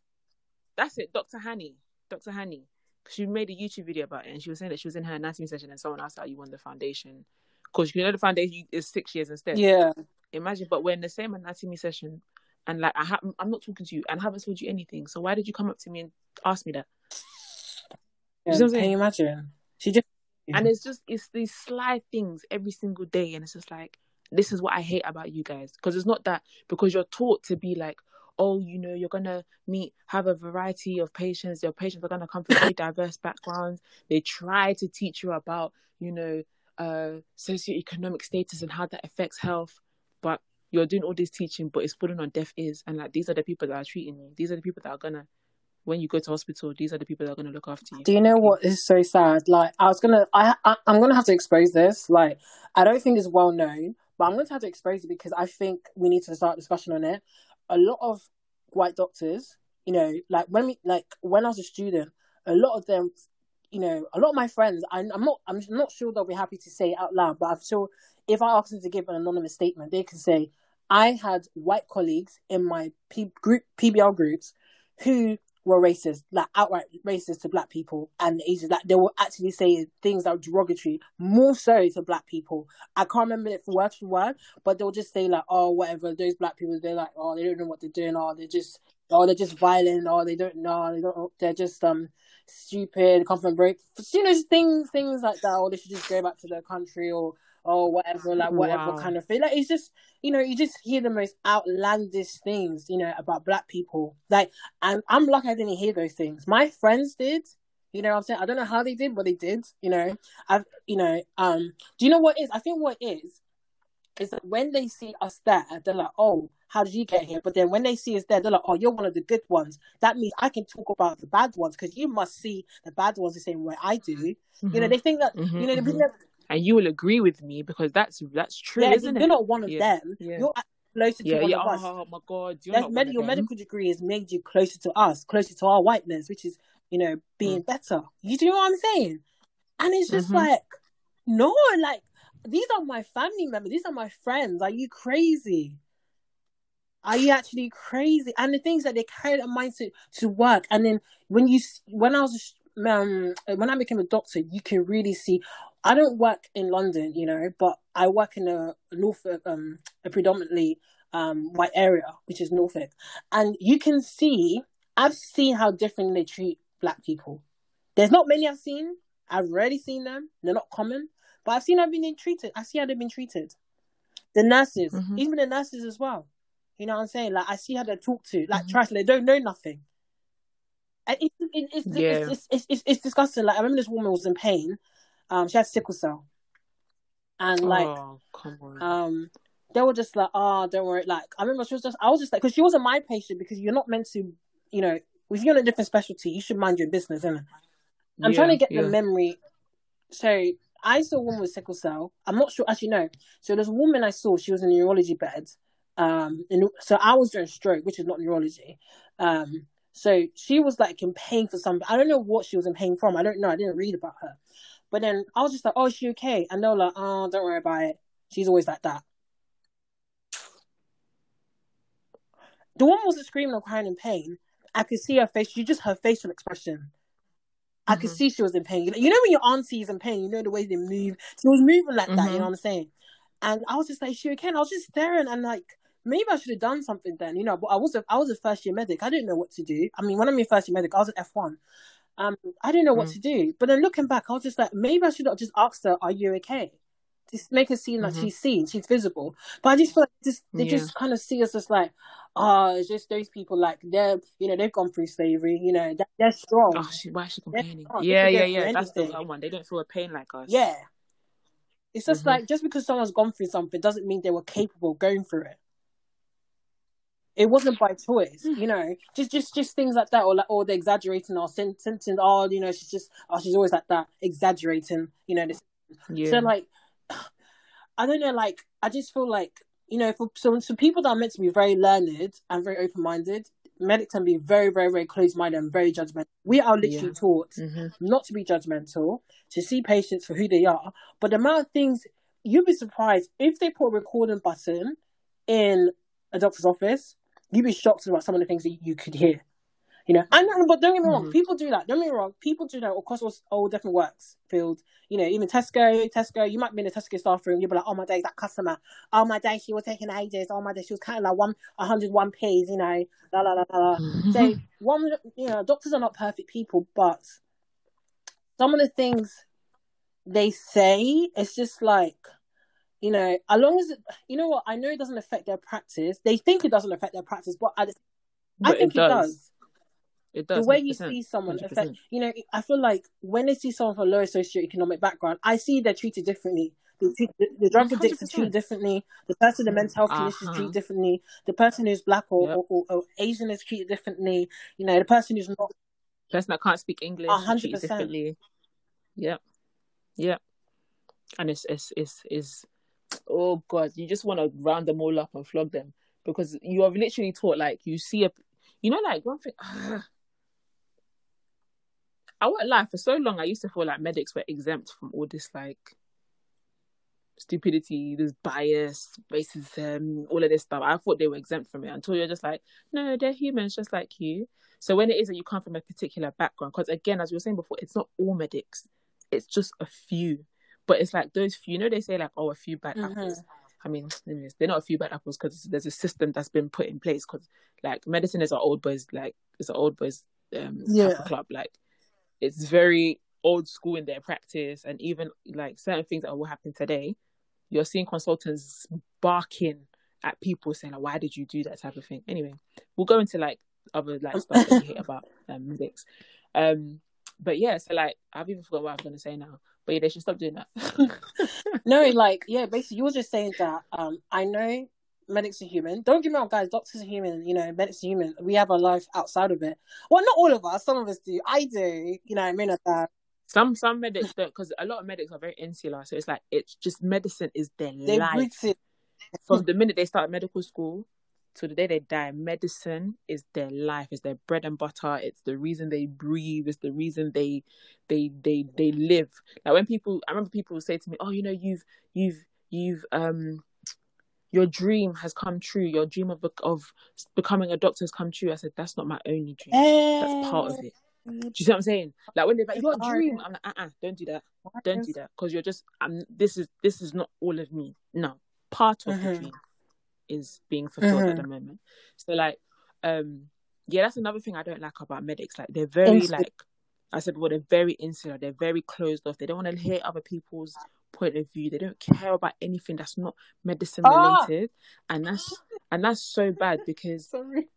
That's it, Dr. Hanny, Dr. Hanny. She made a YouTube video about it, and she was saying that she was in her anatomy session, and someone asked her, "Are you on the foundation?" Because you know the foundation is six years instead. yeah, Imagine, but we're in the same anatomy session, and like I ha- I'm not talking to you, and I haven't told you anything. So why did you come up to me and ask me that? You see what I'm can saying? you imagine? She just And it's just it's these sly things every single day, and it's just like this is what I hate about you guys because it's not that because you're taught to be like, oh, you know, you're gonna meet have a variety of patients. Your patients are gonna come from very (laughs) diverse backgrounds. They try to teach you about you know uh socioeconomic status and how that affects health, but you're doing all this teaching, but it's falling on deaf ears. And like these are the people that are treating you. These are the people that are gonna when you go to hospital. These are the people that are gonna look after you. Do you know what is so sad? Like, I was gonna, I, I, I'm gonna have to expose this. Like, I don't think it's well known, but I'm going to have to expose it because I think we need to start a discussion on it. A lot of white doctors, you know, like when we, like when I was a student, a lot of them, you know, a lot of my friends, I, I'm not, I'm not sure they'll be happy to say out loud, but I'm sure if I ask them to give an anonymous statement, they can say, I had white colleagues in my P- group PBL groups who were racist, like outright racist to black people and Asians. Like they will actually say things that were derogatory, more so to black people. I can't remember it for word for word, but they'll just say like, oh, whatever. Those black people, they're like, oh, they don't know what they're doing, or they're just, oh, they're just violent, or they don't know, they don't, they're just um stupid, come from break, you know, things, things like that, or they should just go back to their country, or or whatever, like whatever Wow. kind of thing. Like it's just, you know, you just hear the most outlandish things, you know, about black people. Like, and I'm lucky I didn't hear those things. My friends did. You know what I'm saying? I don't know how they did, but they did. You know, I've, you know, um, do you know what it is? I think what it is is that when they see us there, they're like, "Oh, how did you get here?" But then when they see us there, they're like, "Oh, you're one of the good ones." That means I can talk about the bad ones because you must see the bad ones the same way I do. You know, Mhm. they think that Mhm, you know mhm. that and you will agree with me because that's that's true, yeah, isn't you're it? not one of Yeah, them. yeah. You're closer to Yeah, one yeah. of us. Oh my god, you're med- your them. medical degree has made you closer to us, closer to our whiteness, which is, you know, being better. You do know what I'm saying? And it's just Mhm. like, no, like these are my family members. These are my friends. Are you crazy? Are you actually crazy? And the things that they carry their mind to, to work. And then when you, when I was, um, when I became a doctor, you can really see. I don't work in London, you know, but I work in a Norfolk, um, a predominantly um white area, which is Norfolk, and you can see. I've seen how different they treat black people. There's not many I've seen. I've rarely seen them. They're not common, but I've seen how they've been treated. I see how they've been treated. The nurses, mm-hmm. even the nurses as well. You know what I'm saying? Like I see how they talk to, like mm-hmm. trust, they don't know nothing. And it, it, it's, yeah. it's, it's, it's, it's, disgusting. Like I remember this woman was in pain. Um, she had sickle cell, and like, oh, um, they were just like, oh, don't worry. Like I remember she was just, I was just like, because she wasn't my patient because you're not meant to, you know, if you're in a different specialty, you should mind your business, isn't it? I'm yeah, trying to get yeah. the memory. So I saw a woman with sickle cell. I'm not sure, actually, no. So there's a woman I saw. She was in a neurology bed. Um, and so I was doing stroke, which is not neurology. Um, so she was like in pain for something. I don't know what she was in pain from. I don't know. I didn't read about her. But then I was just like, "Oh, is she okay?" And they were like, "Oh, don't worry about it. She's always like that." The woman wasn't screaming or crying in pain. I could see her face. You just her facial expression. I could mm-hmm. see she was in pain. You know when your auntie is in pain, you know the way they move. She was moving like mm-hmm. that. You know mm-hmm. what I'm saying? And I was just like, she okay? And I was just staring and like, maybe I should have done something then, you know. But I was a I was a first year medic. I didn't know what to do. I mean, when I'm a first year medic, I was at F one. Um, I didn't know what mm. to do. But then looking back, I was just like, maybe I should have just asked her, "Are you okay?" Just make her seem like mm-hmm. she's seen, she's visible. But I just feel like just, they yeah. just kind of see us as like, oh, it's just those people like they're, you know, they've gone through slavery, you know, they're, they're strong. Oh, she, why is she complaining? Yeah, yeah, yeah. That's the one. They don't feel a pain like us. Yeah. It's just mm-hmm. like just because someone's gone through something doesn't mean they were capable of going through it. It wasn't by choice, hmm. you know. Just, just, just things like that, or like, or they're exaggerating our sentence. Oh, you know, she's just, oh, she's always like that, exaggerating. You know, this. Yeah. So like, (sighs) I don't know, like I just feel like you know, for so, so people that are meant to be very learned and very open minded, medics can be very, very, very close minded and very judgmental. We are literally yeah. taught mm-hmm. not to be judgmental, to see patients for who they are. But the amount of things you'd be surprised if they put a recording button in a doctor's office, you'd be shocked about some of the things that you could hear. You know, and but don't get me wrong, mm-hmm. people do that. Don't get me wrong, people do that across all, all different works field. You know, even Tesco, Tesco, you might be in a Tesco staff room, you'll be like, oh my day, that customer, oh my day, she was taking ages, oh my day, she was kind of like one, 101 P's, you know, la la la la. Mm-hmm. So one, you know, doctors are not perfect people, but some of the things they say, it's just like, you know, as long as it, you know what, I know it doesn't affect their practice. They think it doesn't affect their practice, but, I, but I think it does. It does. It does. The way you see someone, affect, you know, I feel like when they see someone from a lower socioeconomic background, I see they're treated differently. the, the, drug 100%. addicts are treated differently. The person with mental health conditions uh-huh. treated differently. The person who's black or, yep. or, or, or, Asian is treated differently. You know, the person who's not. Person that can't speak English hundred percent differently. Yep. Yep. And it's, it's, it's, it's, oh God, you just want to round them all up and flog them because you are literally taught like you see a, you know, like one thing. (sighs) I won't lie, for so long I used to feel like medics were exempt from all this like stupidity, this bias, racism, all of this stuff. I thought they were exempt from it until you're just like, no, they're humans just like you. So when it is that you come from a particular background, because again, as we were saying before, it's not all medics, it's just a few. But it's like those few, you know, they say like, oh, a few bad mm-hmm. apples. I mean, (tsk) they're not a few bad apples because there's a system that's been put in place. Because like medicine is our old boys, like it's an old boys um, yeah. club. Like it's very old school in their practice and even like certain things that will happen today you're seeing consultants barking at people saying like why did you do that type of thing anyway we'll go into like other like stuff that you hate about um um but yeah so like i've even forgot what i'm gonna say now but yeah they should stop doing that (laughs) no like yeah basically you were just saying that um i know medics are human. Don't get me wrong, guys. Doctors are human. You know, medics are human. We have a life outside of it. Well, not all of us. Some of us do. I do. You know, I mean that. Some some medics don't, because a lot of medics are very insular. So it's like it's just medicine is their they life. From the minute they start medical school to the day they die, medicine is their life. It's their bread and butter. It's the reason they breathe. It's the reason they they they they live. Like when people, I remember people would say to me, "Oh, you know, you've you've you've um." your dream has come true. Your dream of of becoming a doctor has come true. I said, that's not my only dream. That's part of it. Do you see what I'm saying? Like when they're like, your dream, I'm like, uh, uh-uh, don't do that, don't do that, because you're just, I'm. This is this is not all of me. No, part of mm-hmm. the dream is being fulfilled mm-hmm. at the moment. So like, um, yeah, that's another thing I don't like about medics. Like they're very like, I said, well, they're very insular. They're very closed off. They don't want to hear other people's point of view. They don't care about anything that's not medicine ah! related, ah! and that's and that's so bad (laughs) because sorry,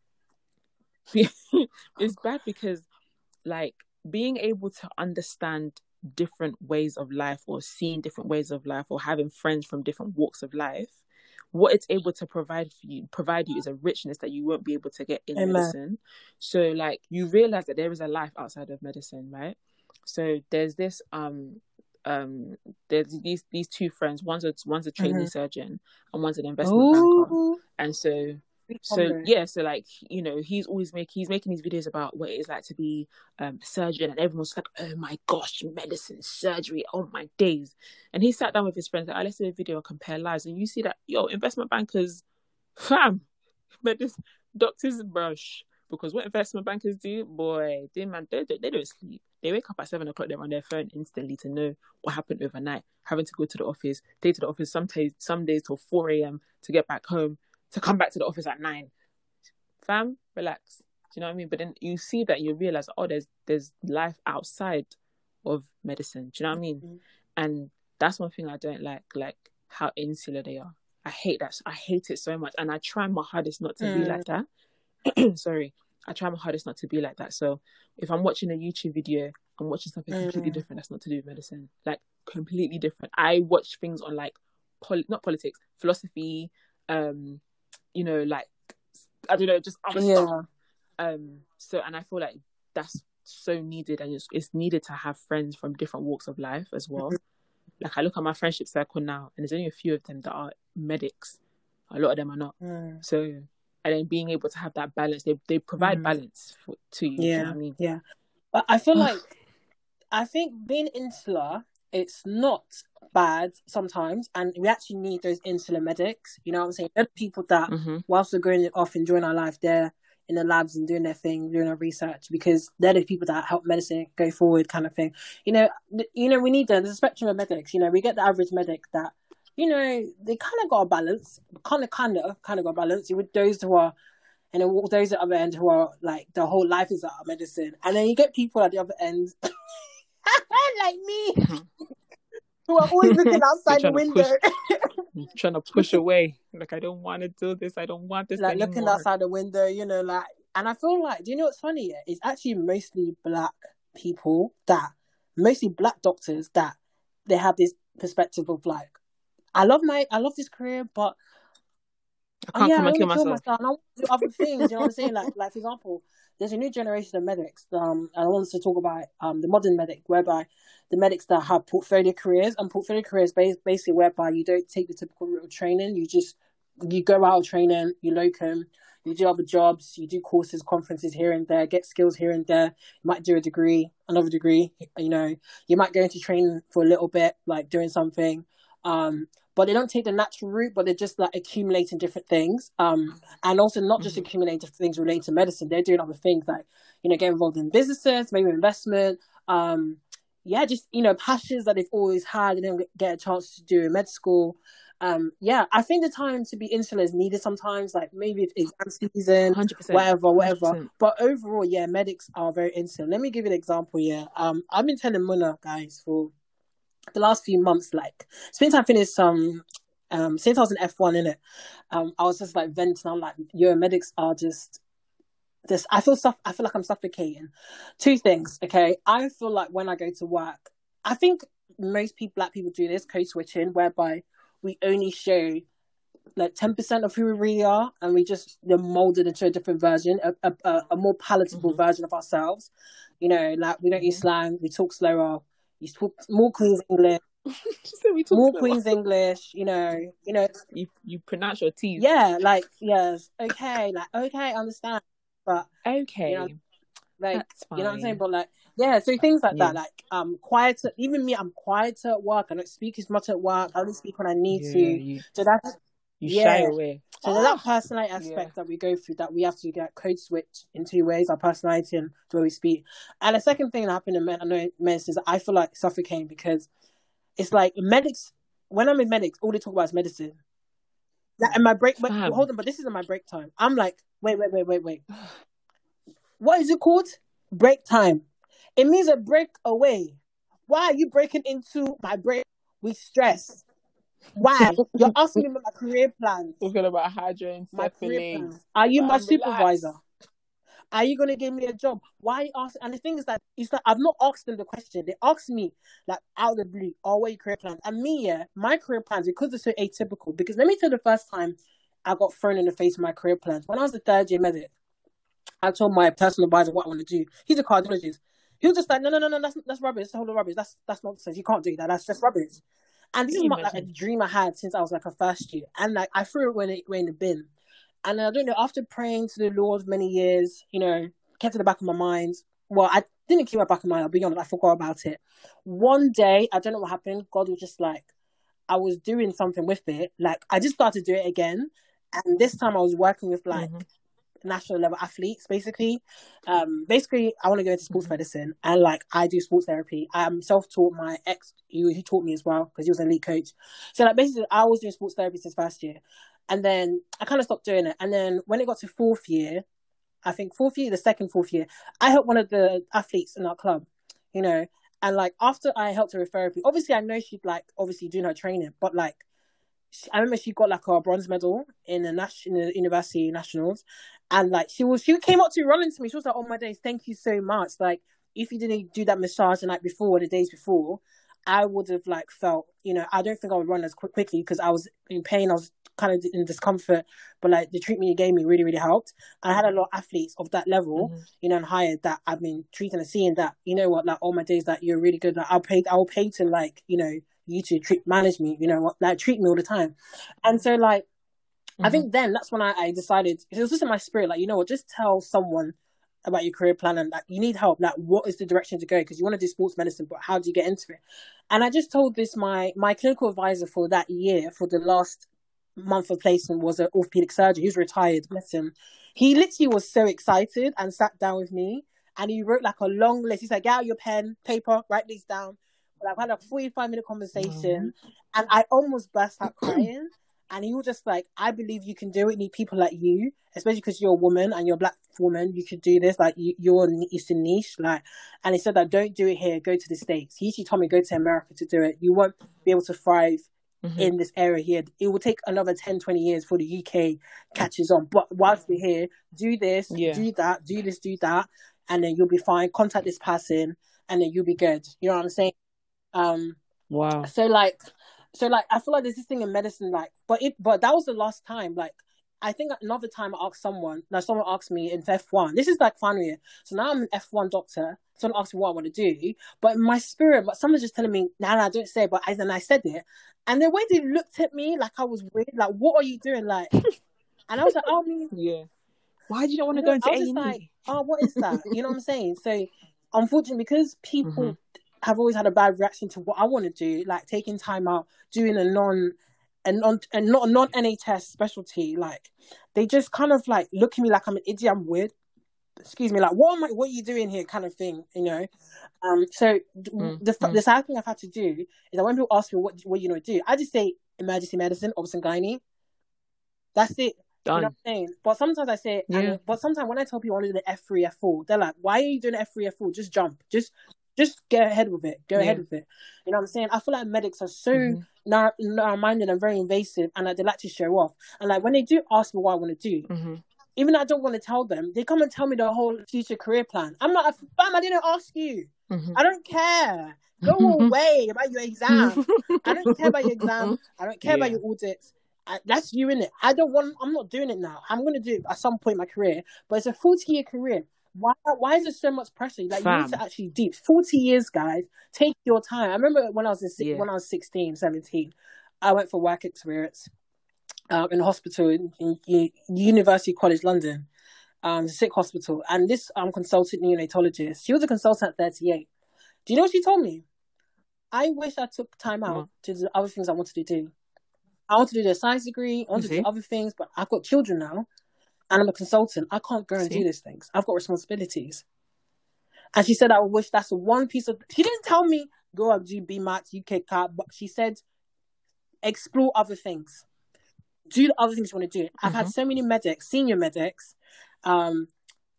(laughs) it's bad because like being able to understand different ways of life or seeing different ways of life or having friends from different walks of life what it's able to provide for you provide you is a richness that you won't be able to get in Amen. medicine so like you realize that there is a life outside of medicine right so there's this um um there's these these two friends one's a one's a trainee mm-hmm. surgeon and one's an investment Ooh. banker and so so yeah so like you know he's always making he's making these videos about what it is like to be um surgeon and everyone's like oh my gosh medicine surgery oh my days. And he sat down with his friends like oh, let's do a video compare lives. And you see that yo investment bankers fam (laughs) medicine doctors brush. Because what investment bankers do boy they man they, they, they don't sleep. They wake up at seven o'clock they're on their phone instantly to know what happened overnight. Having to go to the office stay to the office some days some days till 4 a.m to get back home to come back to the office at nine. Fam, relax. Do you know what I mean? But then you see that you realize, oh, there's there's life outside of medicine. Do you know what I mean? Mm-hmm. And that's one thing I don't like, like how insular they are. I hate that. I hate it so much, and I try my hardest not to mm. be like that. (clears throat) Sorry, I try my hardest not to be like that. So if I'm watching a YouTube video, I'm watching something mm. completely different. That's not to do with medicine. Like completely different. I watch things on like, pol- not politics, philosophy, um, you know, like I don't know, just other yeah. stuff. Um, so and I feel like that's so needed, and it's, it's needed to have friends from different walks of life as well. Mm-hmm. Like I look at my friendship circle now, and there's only a few of them that are medics. A lot of them are not. Mm. So and then being able to have that balance, they they provide mm. balance for, to you. Yeah, you know I mean, yeah. But I feel like I think being insular, it's not bad sometimes, and we actually need those insular medics. You know what I'm saying? They're people that, mm-hmm. whilst we're going off enjoying our life, they're in the labs and doing their thing, doing their research because they're the people that help medicine go forward, kind of thing. You know, you know, we need them. There's a spectrum of medics. You know, we get the average medic that, you know, they kind of got a balance, kind of, kind of, kind of got a balance. With those who are and then those at the other end who are like the whole life is about medicine, and then you get people at the other end, (laughs) like me, mm-hmm (laughs) who are always looking (laughs) outside the window. Push, trying to push away. Like I don't want to do this. I don't want this. Like anymore. looking outside the window, you know, like and I feel like do you know what's funny? Yeah? It's actually mostly black people that mostly black doctors that they have this perspective of like I love my I love this career, but I can't yeah, come and kill myself. myself. And I want to do other things. You know what I'm saying? Like, like for example, there's a new generation of medics. Um, I want to talk about um the modern medic, whereby the medics that have portfolio careers and portfolio careers basically whereby you don't take the typical route of training. You just you go out of training, you locum, you do other jobs, you do courses, conferences here and there, get skills here and there. You might do a degree, another degree. You know, you might go into training for a little bit, like doing something. Um, but they don't take the natural route, but they're just like accumulating different things. Um, and also not just mm-hmm. accumulating things related to medicine. They're doing other things like, you know, get involved in businesses, maybe investment, um, yeah, just you know, passions that they've always had and then get a chance to do in med school. Um, yeah, I think the time to be insular is needed sometimes, like maybe exam season, 100%, whatever, whatever. 100%. But overall, yeah, medics are very insular. Let me give you an example. Yeah, um, I've been telling Muna guys for the last few months, like since I finished um um since I was in F one in it, um, I was just like venting. I'm like, your medics are just this I feel stuff I feel like I'm suffocating. Two things, okay? I feel like when I go to work, I think most people black people do this code switching whereby we only show like 10% of who we really are and we just you know, molded into a different version a, a, a more palatable mm-hmm. version of ourselves you know like we don't use mm-hmm. slang we talk slower talk more queen's english (laughs) more slower. queen's english you know you know you you pronounce your t's yeah like yes okay like okay I understand but okay, you know, like you know what I'm saying. But like yeah, so things like yeah. that, like um, quieter. Even me, I'm quieter at work. I don't speak as much at work. I only speak when I need yeah, to. Yeah. So that's You Yeah. shy away. So there's that Ah, personality yeah. aspect that we go through that we have to get code switch in two ways: our personality and the way we speak. And the second thing that happened in med- I know medicine is I feel like suffocating because it's like medics. When I'm in medics, all they talk about is medicine. Like in my break, but Fam. hold on, but this isn't my break time. I'm like, wait, wait, wait, wait, wait. (sighs) What is it called? Break time. It means a break away. Why are you breaking into my break with stress? Why? (laughs) You're asking me about my career plans. Talking about hydrogen, My career plans. Are you my supervisor? Are you gonna give me a job? Why are you asking? And the thing is that it's like I've not asked them the question. They asked me like out of the blue, "Oh, what career plans?" And me, yeah, my career plans because they're so atypical. Because let me tell you, the first time I got thrown in the face of my career plans when I was a third year medic. I told my personal advisor what I want to do. He's a cardiologist. He was just like, "No, no, no, no, that's that's rubbish. That's a whole lot of rubbish. That's that's nonsense. You can't do that. That's just rubbish." And this is my, like, a dream I had since I was like a first year, and like I threw it when it went in the bin. And I don't know, after praying to the Lord many years, you know, kept in the back of my mind. Well, I didn't keep my back of my mind, I'll be honest, I forgot about it. One day, I don't know what happened, God was just like, I was doing something with it. Like, I just started to do it again. And this time I was working with like Mhm. National level athletes, basically. Um, basically, I want to go into sports medicine and like I do sports therapy. I'm self taught. My ex, he, he taught me as well because he was an elite coach. So like basically, I was doing sports therapy since first year, and then I kind of stopped doing it. And then when it got to fourth year, I think fourth year, the second fourth year, I helped one of the athletes in our club, you know. And like after I helped her with therapy, obviously I know she'd like obviously doing her training, but like I remember she got like a bronze medal in the national university nationals, and like she was she came up to me running to me. She was like, "Oh my days, thank you so much." Like if you didn't do that massage the night before or the days before, I would have like felt you know I don't think I would run as quick, quickly because I was in pain. I was kind of in discomfort, but like the treatment you gave me really really helped. And I had a lot of athletes of that level, Mhm. you know, and higher that I've been treating and seeing that you know what like all my days that you're really good. Like I'll pay I'll pay to like you know you to treat manage me, you know what like treat me all the time. And so like I Mhm. think then that's when I, I decided it was just in my spirit, like, you know what, just tell someone about your career plan and like you need help. Like what is the direction to go? Because you want to do sports medicine, but how do you get into it? And I just told this my my clinical advisor for that year, for the last month of placement was an orthopedic surgeon. Was retired, bless him. He literally was so excited and sat down with me and he wrote like a long list. He said, Get out your pen, paper, write these down. Like, I had a 45 minute conversation and I almost burst out crying. (clears throat) And he was just like, I believe you can do it. Need people like you, especially because you're a woman and you're a black woman. You could do this. Like, you, you're it's a niche. Like, and he said that don't do it here. Go to the states. He actually told me go to America to do it. You won't be able to thrive Mhm. in this area here. It will take another 10, 20 years for the UK catches on. But whilst we're here, do this, Yeah. do that, do this, do that, and then you'll be fine. Contact this person, and then you'll be good. You know what I'm saying? Um, Wow. so like, so like, I feel like there's this thing in medicine, like, but it, but that was the last time. Like, I think another time I asked someone, now someone asked me in F1. This is like final year. So now I'm an F1 doctor. Someone asked me what I want to do, but in my spirit, but someone's just telling me, nah, nah, don't say it. But I, then I said it. And the way they looked at me, like I was weird, like, what are you doing? Like, (laughs) and I was like, oh, I Yeah. Why do you not want to No, go into I was just A&E? like, oh, what is that? You know what I'm saying? So, unfortunately, because (laughs) people Mhm. Have always had a bad reaction to what I want to do, like taking time out, doing a non, a non, and not a non NHS specialty, like they just kind of like look at me like I'm an idiot, I'm weird. Excuse me, like what am I? What are you doing here? Kind of thing, you know. Um. So Mm, the mm. the sad thing I've had to do is that when people ask me what what you know do, I just say emergency medicine, obs and gynae. That's it. You know Done. what I'm saying? But sometimes I say, Yeah. and, but sometimes when I tell people I want to do the F3, F4, they're like, why are you doing the F3, F4? Just jump. Just just go ahead with it. Go ahead with it. You know what I'm saying? I feel like medics are so Mhm. narrow, narrow-minded and very invasive and like, they like to show off. And like when they do ask me what I want to do, Mhm. even though I don't want to tell them, they come and tell me the whole future career plan. I'm like, fam, I didn't ask you. Mhm. I don't care. Go away (laughs) about your exam. I don't care about your exam. I don't care about your audits. I, that's you in it. I don't want. I'm not doing it now. I'm going to do it at some point in my career, but it's a 40 year career. Why? Why is there so much pressure? Like you need to actually deep 40 years, guys. Take your time. I remember when I was in Yeah. when I was 16, 17, I went for work experience um, in a hospital in, in, in University College London, um, sick hospital, and this um consultant neonatologist. She was a consultant at 38. Do you know what she told me? I wish I took time out to do other things I wanted to do. I want to do the science degree. I want You to do other things, but I've got children now, and I'm a consultant. I can't go and See? do these things. I've got responsibilities. And she said, I wish that's one piece of. She didn't tell me go up do BMAT, UKCAT, but she said explore other things. Do the other things you want to do. I've had Mhm. so many medics, senior medics. Um,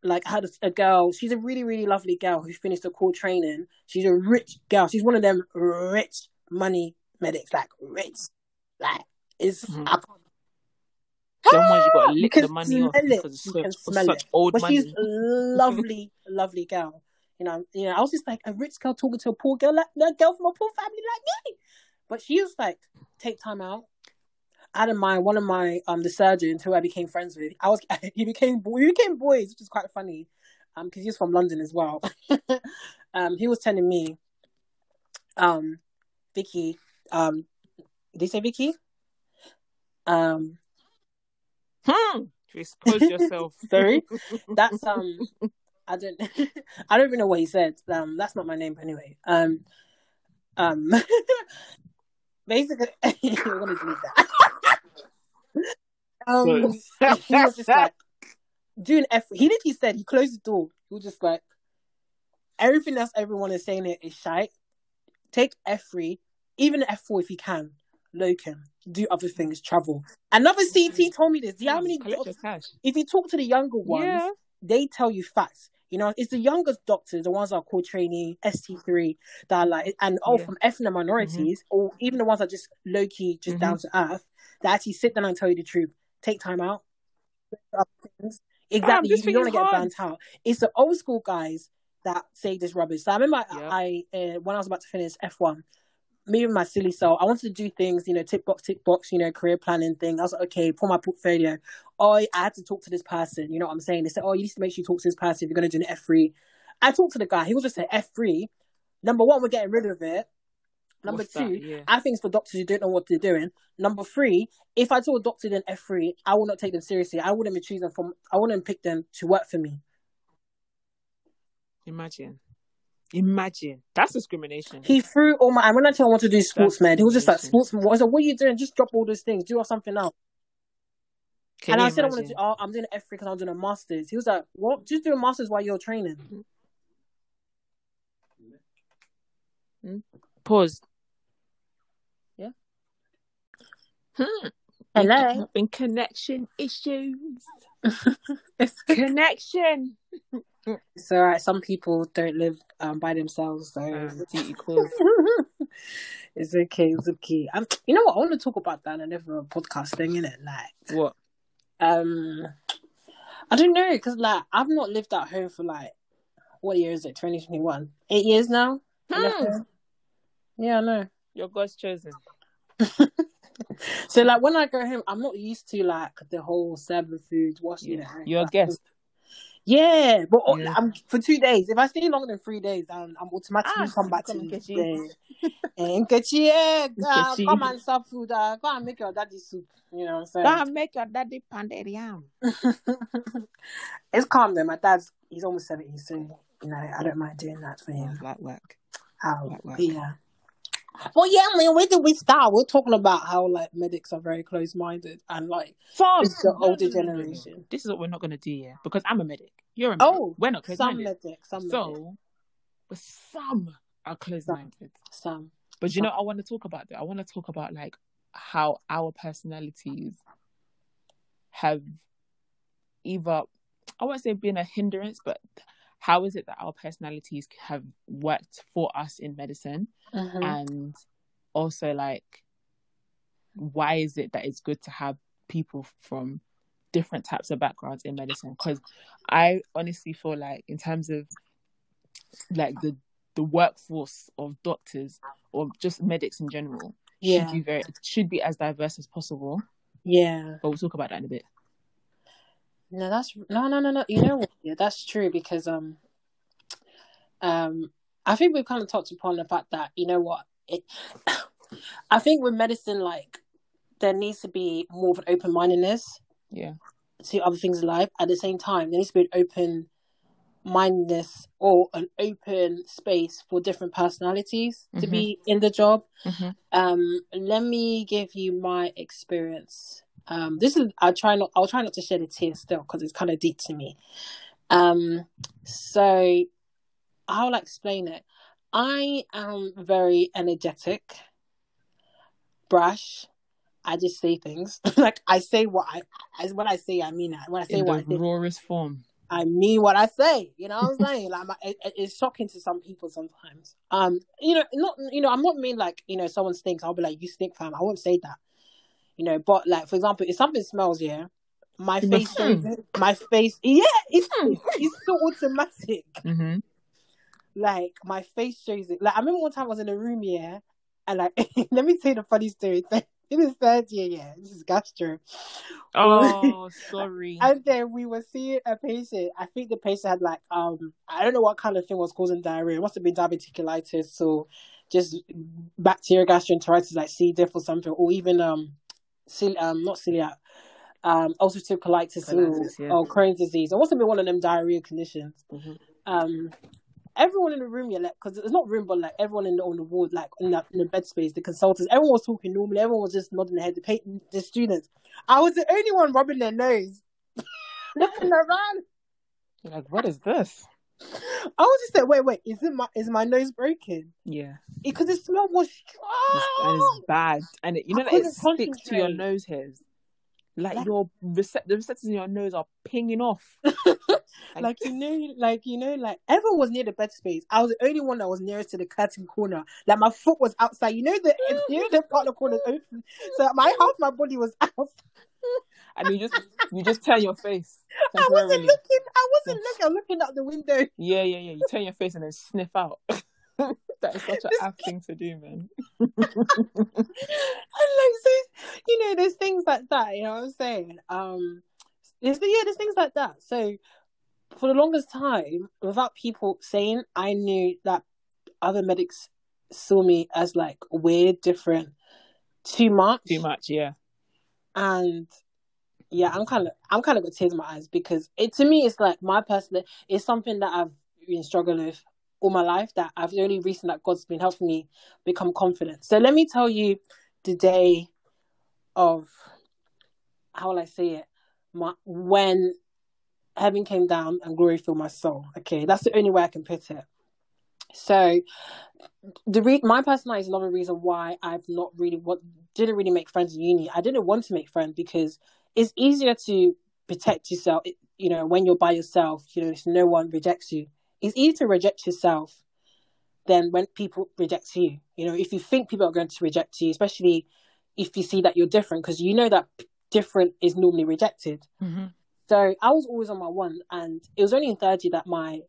like I had a, a girl. She's a really, really lovely girl who finished the core training. She's a rich girl. She's one of them rich money medics, like rich, like it's. Mhm. I can't Them ones you gotta (gasps) lick the money off it. because it's You such, can it's smell such old But money. she's a lovely, lovely girl. You know, you know, I was just like a rich girl talking to a poor girl, like a girl from a poor family like me. But she was like, take time out. I had in mind one of my um the surgeons who I became friends with. I was (laughs) he became we became boys, which is quite funny, um because he's from London as well. (laughs) um, he was telling me, um, Vicky, um, did he say Vicky? Um, Hmm. To expose yourself. (laughs) Sorry? (laughs) that's um I don't (laughs) I don't even know what he said. Um that's not my name anyway. Um um basically we're gonna delete that. um he was just like doing F he literally said he closed the door. He was just like everything else everyone is saying it is shite. Take F three, even F four if you can. Locum, do other things, travel. Another CT told me this. Do you know how many collect your doc- cash? if you talk to the younger ones, Yeah. they tell you facts. You know, it's the youngest doctors, the ones that are called trainee, ST3, that are like, and all Yeah. from ethnic minorities, or even the ones that just low key, just Mhm. down to earth, that actually sit down and tell you the truth. Take time out. Exactly. this you don't want to get burnt out. It's the old school guys that say this rubbish. So I remember Yeah. I, I uh, when I was about to finish F1, me and my silly self, I wanted to do things, you know, tick box, tick box, you know, career planning thing. I was like, okay, pull my portfolio. Oh, I had to talk to this person. You know what I'm saying? They said, oh, you need to make sure you talk to this person if you're going to do an F3. I talked to the guy. He was just an F3. Number one, we're getting rid of it. Number What's two. Yeah. I think it's for doctors who don't know what they're doing. Number three, if I told a doctor then F3, I will not take them seriously. I wouldn't be choosing from, I wouldn't pick them to work for me. Imagine. Imagine. That's discrimination. He threw all my, and when I told him I want to do sports med, he was just like, discrimination. sports med. I said, what are you doing? Just drop all those things. Do something else. Can and I said, "I want to do. Oh, I'm doing F3 because I'm doing a master's. He was like, what? Just do a master's while you're training. Pause. Yeah. Hmm. Hello. In connection issues. (laughs) connection. It's all right. Some people don't live um, by themselves, so Um, duty (laughs) it's okay. It's okay. Um, you know what? I want to talk about that another podcast thing, innit? Like, What? um, I don't know, cause like I've not lived at home for like what year is it? Twenty twenty one. Eight years now. Hmm. Yeah, I know. Your God's chosen. (laughs) So like when I go home, I'm not used to like the whole serving food, washing Yeah. it. You're a guest. Yeah, but oh, Yeah. I'm for two days. If I stay longer than three days, I'm, I'm automatically Ah, come back to come and the get you. And Nkechi, yeah, (laughs) uh, come and serve food. Uh, go and make your daddy soup. You know what Go I'm saying? Go and make your daddy pounded yam. saying? (laughs) it's calm though. My dad's he's almost seventy, so you know I don't mind doing that for him. Like work. How, Like work. yeah. Well, yeah, I mean, where did we start? We're talking about how like medics are very close-minded and like Fam, It's the older generation. This is what we're not gonna do here because I'm a medic. You're a medic. oh, we're not close some medics, some medics, So, but some are close minded. some. But you know, I want to talk about that. I want to talk about like how our personalities have either I won't say been a hindrance, but how is it that our personalities have worked for us in medicine, Mhm. and also like why is it that it's good to have people from different types of backgrounds in medicine? Because I honestly feel like in terms of like the the workforce of doctors or just medics in general Yeah, should be very should be as diverse as possible. yeah. But we'll talk about that in a bit. No, that's no, no, no, no. You know what? Yeah, that's true because um, um, I think we've kind of touched upon the fact that you know what it. (coughs) I think with medicine, like there needs to be more of an open mindedness Yeah. to other things in life. At the same time, there needs to be an open mindedness or an open space for different personalities to Mhm. be in the job. Mhm. Um, let me give you my experience. Um, this is I'll try not I'll try not to shed a tear still because it's kind of deep to me. Um, so how will I explain it? I am very energetic, brash. I just say things (laughs) like I say what I, I when I say I mean it. When I say In what the think, rawest form. I mean what I say. You know what I'm saying? Like my, it, it's shocking to some people sometimes. Um, you know, not you know, I'm not mean like you know someone stinks. I'll be like you stink, fam. I won't say that. You know, but like for example, if something smells, yeah, my face shows it. My face, yeah, it's it's so automatic. hmm Like my face shows it. Like I remember one time I was in a room, yeah, and like (laughs) let me tell you the funny story. (laughs) In his third year, yeah, this is gastro. Oh, (laughs) sorry. And then we were seeing a patient. I think the patient had like um I don't know what kind of thing was causing diarrhea. It must have been diverticulitis or just bacterial gastroenteritis like C. diff or something, or even um, cel- um not celiac, um ulcerative colitis, Colitis, or, yeah. or Crohn's disease. It must have been one of them diarrhea conditions. Mhm. Um, everyone in the room, yeah, like because it's not room, but like everyone in the on the ward, like in the in the bed space, the consultants, everyone was talking normally. Everyone was just nodding their head. The pa- the students, I was the only one rubbing their nose, looking around. You're like, what is this? I was just like, wait, wait, is it my is my nose broken? Yeah. Because the smell was strong. it's bad. And it, you I know that it sticks to your nose hairs. Like, Like- your recep- the receptors in your nose are pinging off. (laughs) like you know, like you know, like everyone was near the bed space. I was the only one that was nearest to the curtain corner. Like my foot was outside. You know the you know the part of the corner is open, so my half my body was (laughs) out. And you just you just turn your face I wasn't looking. I wasn't looking. I was looking out the window. Yeah, yeah, yeah. You turn your face and then sniff out. (laughs) that is such an apt thing to do, man. (laughs) And like so, you know, there's things like that. You know what I'm saying? Um, there's yeah, there's things like that. So for the longest time, without people saying, I knew that other medics saw me as like weird, different, too much, Too much, yeah. and yeah, I'm kind of I'm kind of got tears in my eyes because it to me it's like my personal it's something that I've been struggling with all my life that I've only recently that God's been helping me become confident. So let me tell you the day of how will I say it? My when heaven came down and glory filled my soul. Okay, that's the only way I can put it. So the re- my personality is another reason why I've not really what didn't really make friends in uni. I didn't want to make friends because it's easier to protect yourself. You know, when you're by yourself, you know, if no one rejects you, it's easier to reject yourself than when people reject you. You know, if you think people are going to reject you, especially if you see that you're different, because you know that different is normally rejected. Mm-hmm. So I was always on my one, and it was only in third year that my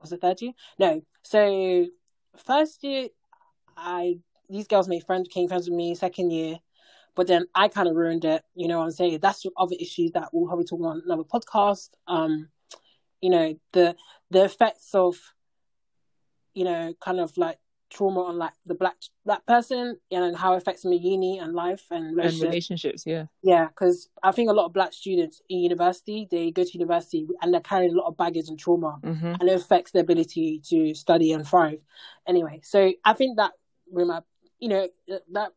was it third year? No. So first year, I these girls made friends, became friends with me. Second year, but then I kind of ruined it. You know what I'm saying? That's other issues that we'll probably talk on another podcast. Um, you know the the effects of you know kind of like trauma on like the black black person and how it affects me uni and life and And relationships. relationships, yeah. Yeah, because I think a lot of black students in university, they go to university and they're carrying a lot of baggage and trauma, Mm-hmm. and it affects their ability to study and thrive. Anyway, so I think that you know, that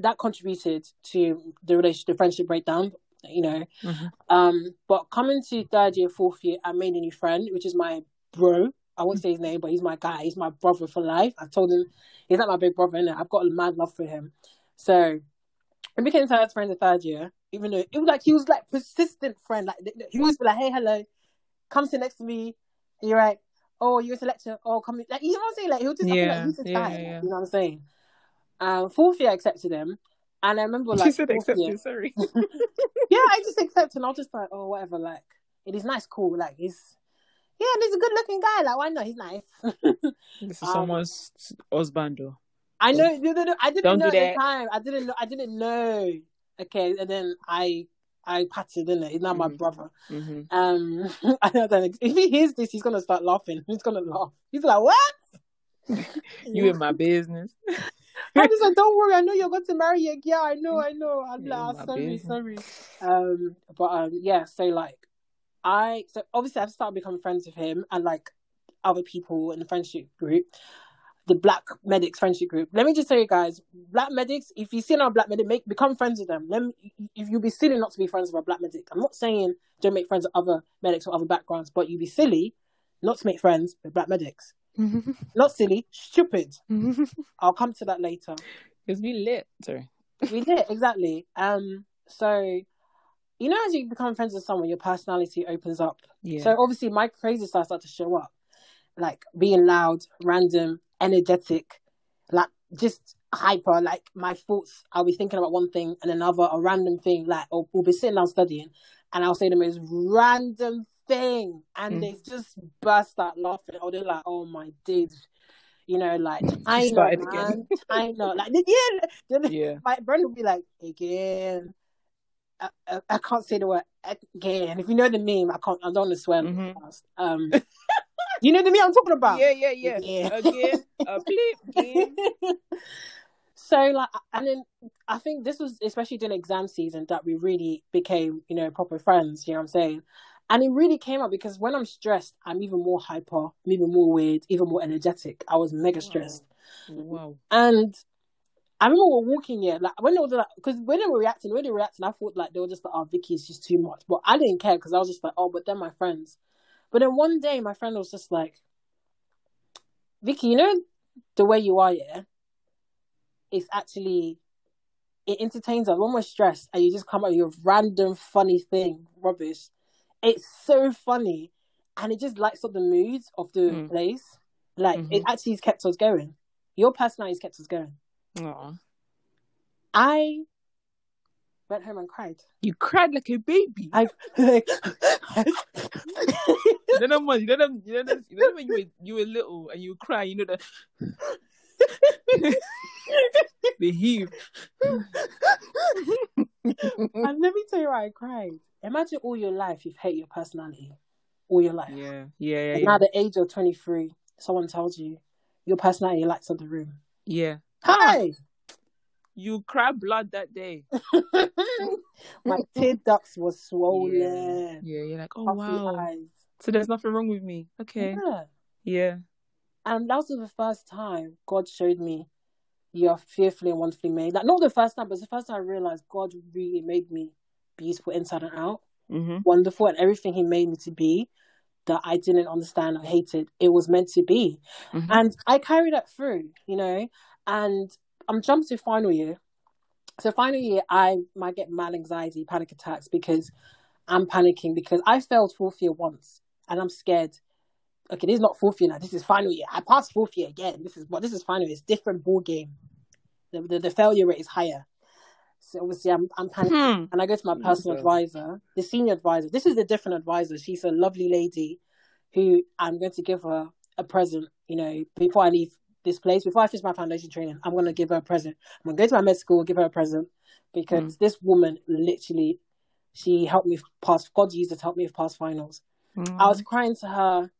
that contributed to the relationship, the friendship breakdown. You know, Mm-hmm. um, but coming to third year, fourth year, I made a new friend, which is my bro. I won't say his name, but he's my guy. He's my brother for life. I've told him he's not my big brother, and I've got a mad love for him. So we became third friends the third year, even though it was like he was like persistent friend. Like he be like, "Hey, hello, come sit next to me." And you're like, "Oh, you're a lecture. Oh, come." Like you know what I'm saying? Like he'll just Yeah, like he's yeah, yeah. You know what I'm saying? Um, fourth year, I accepted him, and I remember like you said fourth year- accepted, sorry. (laughs) (laughs) yeah, I just accept and I'll just like, oh, whatever. Like, it is nice, cool. Like, he's yeah, and he's a good looking guy. Like, why not? He's nice. (laughs) This is Um, someone's husband, though. I know. No, no, no, I didn't Don't know do at the time. I didn't know. I didn't know. Okay, and then I, I patted in it. He's now my Mhm. brother. Mm-hmm. Um, I don't know. If he hears this, he's gonna start laughing. He's gonna laugh. He's like, what? You in my business. I (laughs) just like, don't worry. I know you're going to marry your girl. I know. I know. I'm Yeah, like, my "Ah, sorry, business. sorry. Um, but um, yeah. So like, I so obviously I've started becoming friends with him and like other people in the friendship group, the Black Medics friendship group. Let me just tell you guys, Black Medics, if you see another Black Medic, make become friends with them. Let me, if you'll be silly not to be friends with a Black Medic. I'm not saying don't make friends with other medics or other backgrounds, but you'd be silly not to make friends with Black Medics. Not silly, stupid. I'll come to that later. Because we lit. Sorry. We did exactly. Um. So, you know, as you become friends with someone, your personality opens up. Yeah. So obviously, my crazy side started to show up, like being loud, random, energetic, like just hyper. Like my thoughts, I'll be thinking about one thing and another, a random thing. Like, or we'll be sitting down studying, and I'll say the most random thing, and Mm. they just burst out laughing, or they're like, "Oh my dude." You know, like (laughs) I know, again. man. (laughs) I know, like yeah. yeah. My friend will be like, again. I, I, I can't say the word again. If you know the meme, I can't. I don't want to swear Mhm. Um, (laughs) you know the meme I'm talking about. Yeah, yeah, yeah. Again, again. so like, and then I think this was especially during exam season that we really became, you know, proper friends. You know what I'm saying? And it really came out because when I'm stressed, I'm even more hyper, I'm even more weird, even more energetic. I was mega stressed. Wow. And I remember we were walking here, like when they were like, because when they were reacting, when they were reacting, I thought like they were just like, "Oh, Vicky is just too much," but I didn't care because I was just like, "Oh, but they're my friends." But then one day, my friend was just like, "Vicky, you know the way you are, yeah, it's actually it entertains us. When we're stressed and you just come up with your random funny thing, rubbish, it's so funny, and it just lights up the mood of the Mm. place. Like it actually has kept us going. Your personality has kept us going." Aw. I went home and cried. You cried like a baby. I (laughs) You don't know what you don't know you don't know, you don't know when you were you were little and you cry, you know the (laughs) the heave. (laughs) and let me tell you why I cried. Imagine all your life you've hated your personality, all your life. Yeah, yeah, yeah, And now at the age of twenty three, someone tells you your personality lights up the room. yeah. Hi, ah, You cried blood that day. (laughs) my tear ducts were swollen. Yeah, yeah. You're like, oh puffy wow. eyes. So there's nothing wrong with me. Okay. Yeah. Yeah. And that was the first time God showed me you're fearfully and wonderfully made. Like not the first time, but it's the first time I realized God really made me beautiful inside and out, Mm-hmm. wonderful, and everything He made me to be that I didn't understand or hated. It was meant to be. Mhm. And I carried that through, you know. And I'm jumping to final year. So final year I might get mad anxiety, panic attacks because I'm panicking because I failed fourth year once and I'm scared. Okay, this is not fourth year now. This is final year. I passed fourth year again. This is what this is final year. It's different ball game. The, the the failure rate is higher. So obviously I'm I'm panicking. Hmm. And I go to my personal Okay. advisor, the senior advisor. This is a different advisor. She's a lovely lady who I'm going to give her a present, you know, before I leave this place, before I finish my foundation training, I'm going to give her a present. I'm going to go to my med school, give her a present because this woman literally, she helped me pass, God used her to help me pass finals. I was crying to her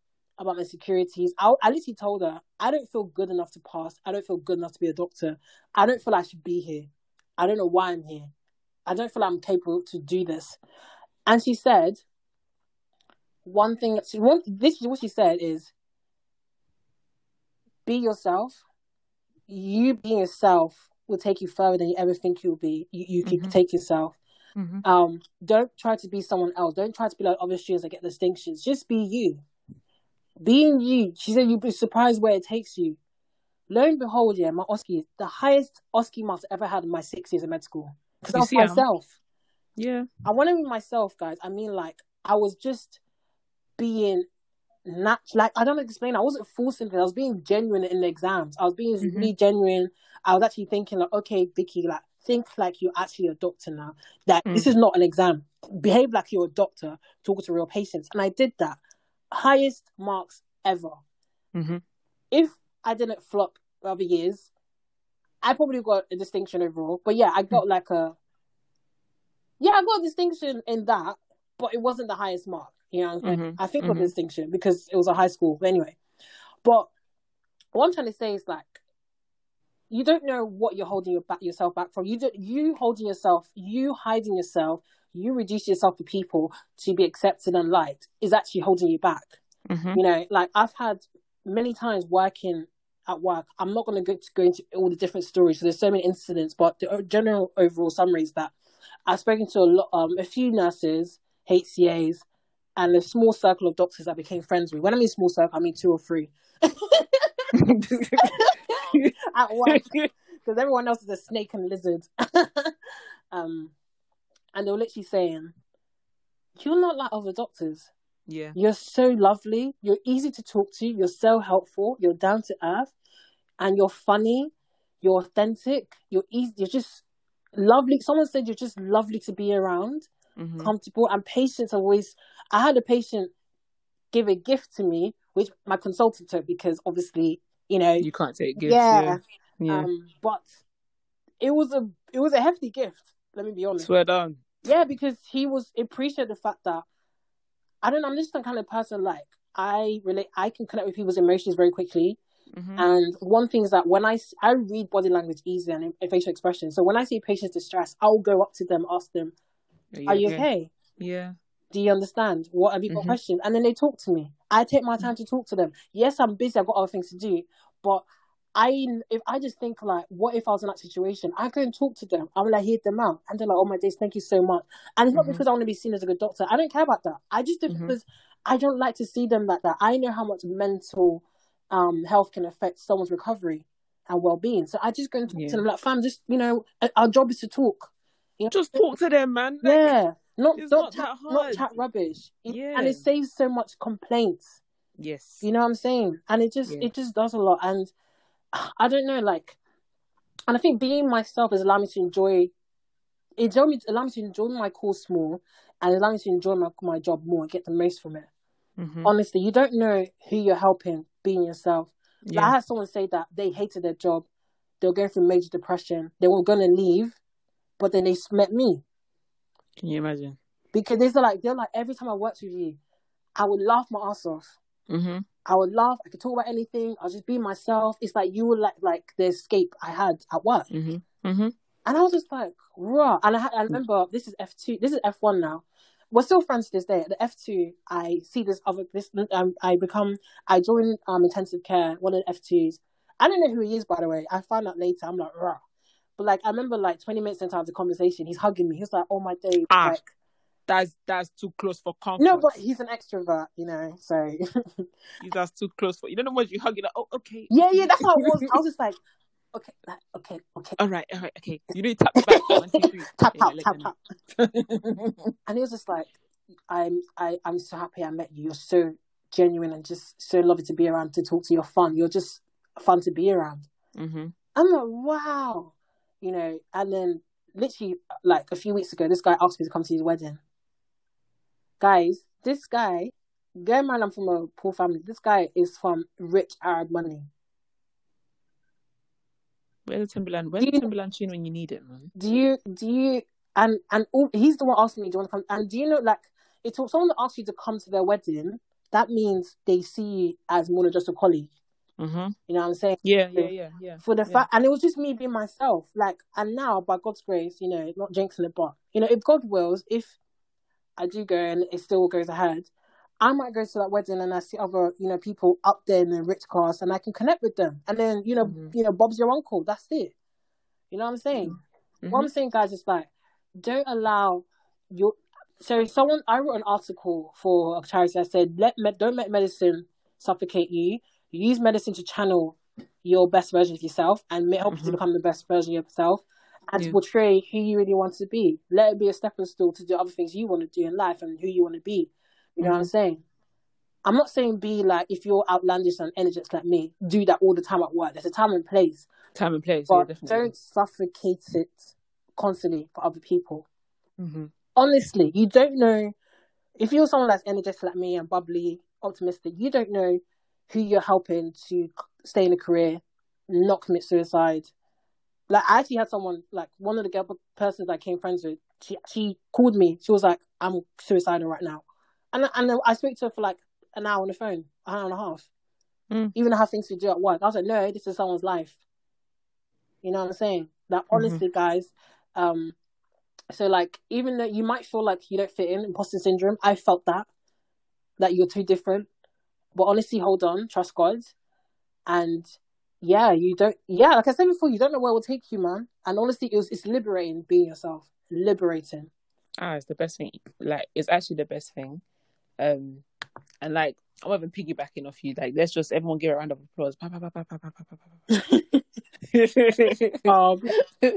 about my insecurities. I, I literally told her, I don't feel good enough to pass. I don't feel good enough to be a doctor. I don't feel I should be here. I don't know why I'm here. I don't feel I'm capable to do this. And she said, one thing, she, one, this is what she said is, be yourself. You being yourself will take you further than you ever think you'll be. You, you can Mhm. take yourself. Mhm. Um, don't try to be someone else. Don't try to be like other students that get distinctions. Just be you. Being you. She said you'd be surprised where it takes you. Lo and behold, yeah, my OSCE, is the highest OSCE marks I've ever had in my six years of med school. Because I was see, myself. Yeah. I want to be myself, guys. I mean, like, I was just being nat like I don't explain. I wasn't forcing things. I was being genuine in the exams. I was being Mhm. really genuine. I was actually thinking like, okay, Vicky, like think like you're actually a doctor now. Like Mm. this is not an exam. Behave like you're a doctor, talking to real patients. And I did that. Highest marks ever. Mm-hmm. If I didn't flop other years, I probably got a distinction overall. But yeah, I got like a yeah, I got a distinction in that, but it wasn't the highest mark. You know what I'm saying? Mhm, I think mhm. the distinction because it was a high school. But anyway, but what I'm trying to say is like, you don't know what you're holding your back, yourself back from. You don't, you holding yourself, you hiding yourself, you reduce yourself to people to be accepted and liked is actually holding you back. Mhm. You know, like I've had many times working at work. I'm not going to go into all the different stories. So there's so many incidents, but the general overall summary is that I've spoken to a lot, um, a few nurses, HCAs, and a small circle of doctors I became friends with. When I mean small circle, I mean two or three (laughs) at work (laughs) because everyone else is a snake and lizard. (laughs) um, and they were literally saying, "You're not like other doctors." yeah. You're so lovely. You're easy to talk to. You're so helpful. You're down to earth, and you're funny. You're authentic. You're easy. You're just lovely. Someone said you're just lovely to be around, Mhm. comfortable, and patients always. I had a patient give a gift to me, which my consultant took because obviously, you know, You can't take gifts. yeah. Yeah. Yeah. Um, but it was a it was a hefty gift. Let me be honest. Swear down. Yeah, because he was appreciate the fact that I don't know. I'm just the kind of person like I relate. I can connect with people's emotions very quickly. Mhm. And one thing is that when I I read body language easy and and facial expression, so when I see patients distressed, I'll go up to them, ask them, "Are you okay? Yeah. Do you understand? What have you got Mhm. questions?" And then they talk to me. I take my time to talk to them. Yes, I'm busy. I've got other things to do, but I if I just think like, what if I was in that situation? I go and talk to them. I will like hear them out, and they're like, "Oh my days, thank you so much." And it's not Mhm. because I want to be seen as a good doctor. I don't care about that. I just do Mhm. because I don't like to see them like that. I know how much mental um health can affect someone's recovery and well being. So I just go and talk Yeah. to them like, "Fam, just you know, our job is to talk." You know? Just talk to them, man. Like, Yeah, not not not chat, not chat rubbish. Yeah. and it saves so much complaints. Yes. You know what I'm saying? And it just Yeah. it just does a lot. And I don't know, like, and I think being myself has allowed me to enjoy. It allowed me, allowed me to enjoy my course more, and allowed me to enjoy my my job more and get the most from it. Mhm. Honestly, you don't know who you're helping being yourself. Like, I had someone say that they hated their job, they were going through major depression, they were going to leave, but then they met me Can you imagine? because they're like they're like every time I worked with you, I would laugh my ass off. Mhm. I would laugh. I could talk about anything. I'll just be myself. It's like you were like like the escape I had at work, Mhm. Mhm. and I was just like, raw. And I, had, I remember this is F two. This is F one now. We're still friends to this day. At the F two, I see this other this. Um, I become. I join um intensive care. One of the F twos. I don't know who he is, by the way. I found out later. I'm like, raw. But like, I remember like 20 minutes into the conversation, he's hugging me. He was like, "Oh my day!" Ah. Like, That's that's too close for comfort. no, but he's an extrovert, you know. So (laughs) that's too close for you. Don't know what you hug it. Like, oh, okay. yeah, okay. yeah, that's how it was. I was just like, (laughs) okay, like, okay, okay. all right, all right, okay. You need to tap back. One, two, three. (laughs) tap Yeah, tap let tap them tap. know. And he was just like, I'm I I'm so happy I met you. You're so genuine and just so lovely to be around to talk to. You're fun. You're just fun to be around. Mhm. I'm like, wow, you know. And then literally like a few weeks ago, this guy asked me to come to his wedding. Guys, this guy, in mind I'm from a poor family. This guy is from rich Arab money. Where's the Timberland? Where's you- Timberland tune when you need it, man? do you do you and and all, he's the one asking me do you want to come and do you know like it's someone that asks you to come to their wedding that means they see you as more than just a colleague Mhm. you know what i'm saying Yeah, yeah, yeah, yeah. for the yeah. fact and it was just me being myself like and now by god's grace you know not jinxing it but you know if god wills if i do go and it still goes ahead I might go to that wedding and I see other, you know, people up there in the rich class and I can connect with them. And then, you know, Mhm. you know, Bob's your uncle. That's it. You know what I'm saying? What I'm Mhm. saying, guys, is like, don't allow your. So, someone I wrote an article for a charity that said, "Let me, don't let medicine suffocate you. Use medicine to channel your best version of yourself and help you to Mhm. become the best version of yourself, and to Yeah. portray who you really want to be. Let it be a stepping stool to do other things you want to do in life and who you want to be. You know what I'm Mhm. saying? I'm not saying be like if you're outlandish and energetic like me, do that all the time at work. There's a time and place Time and place. yeah, but definitely. don't suffocate it constantly for other people. Mhm. Honestly, you don't know if you're someone that's energetic like me and bubbly, optimistic. You don't know who you're helping to stay in a career, not commit suicide. Like I actually had someone like one of the girl persons I came friends with. She she called me. She was like, "I'm suicidal right now," and and I spoke to her for like an hour on the phone, an hour and a half. Mm. Even I have things to do at work, I was like, "No, this is someone's life." You know what I'm saying? Like Mhm. honestly, guys, um, So like even though you might feel like you don't fit in, imposter syndrome, I felt that. That you're too different. But honestly, hold on, trust God. And yeah, you don't. Yeah, like I said before, you don't know where it will take you, man. And honestly, it was it's liberating being yourself, liberating. Ah, it's the best thing. Like, it's actually the best thing. Um, and like, I'm even piggybacking off you. Like, let's just everyone give a round of applause. Pa, pa, (laughs) um,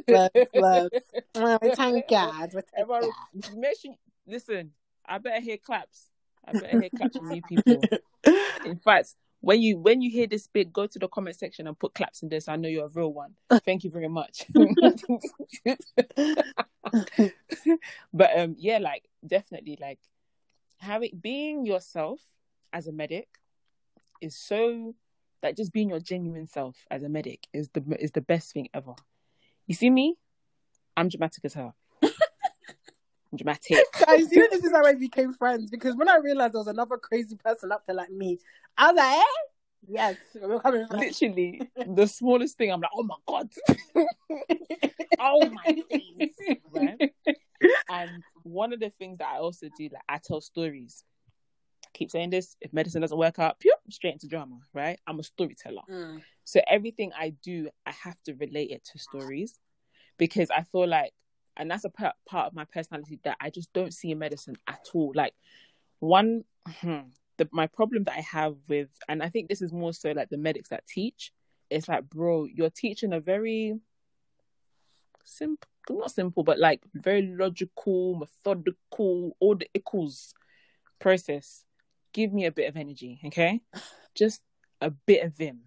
bless, bless. (laughs) Thank God. Everyone, God. Make sure, listen, I better hear claps. I better hear claps from you people. (laughs) In fact, when you when you hear this bit, go to the comment section and put claps in this. I know you're a real one. Thank you very much. (laughs) (laughs) but um, yeah, like definitely, like having being yourself as a medic is so like just being your genuine self as a medic is the is the best thing ever. You see me, I'm dramatic as hell. Dramatic. Guys, you know this is how we (laughs) became friends because when I realized there was another crazy person up there like me, I was like, eh? Yes, we're coming. friends. Literally, (laughs) the smallest thing, I'm like, oh my god, (laughs) oh my right? And one of the things that I also do, like, I tell stories. I keep saying this. If medicine doesn't work out, pew, straight into drama, right? I'm a storyteller. Mm. So everything I do, I have to relate it to stories because I feel like, and that's a part part of my personality that I just don't see in medicine at all. Like one, hmm, the my problem that I have with, and I think this is more so like the medics that teach. It's like, bro, you're teaching a very simple, not simple, but like very logical, methodical, all the equals process. Give me a bit of energy, okay? Just a bit of vim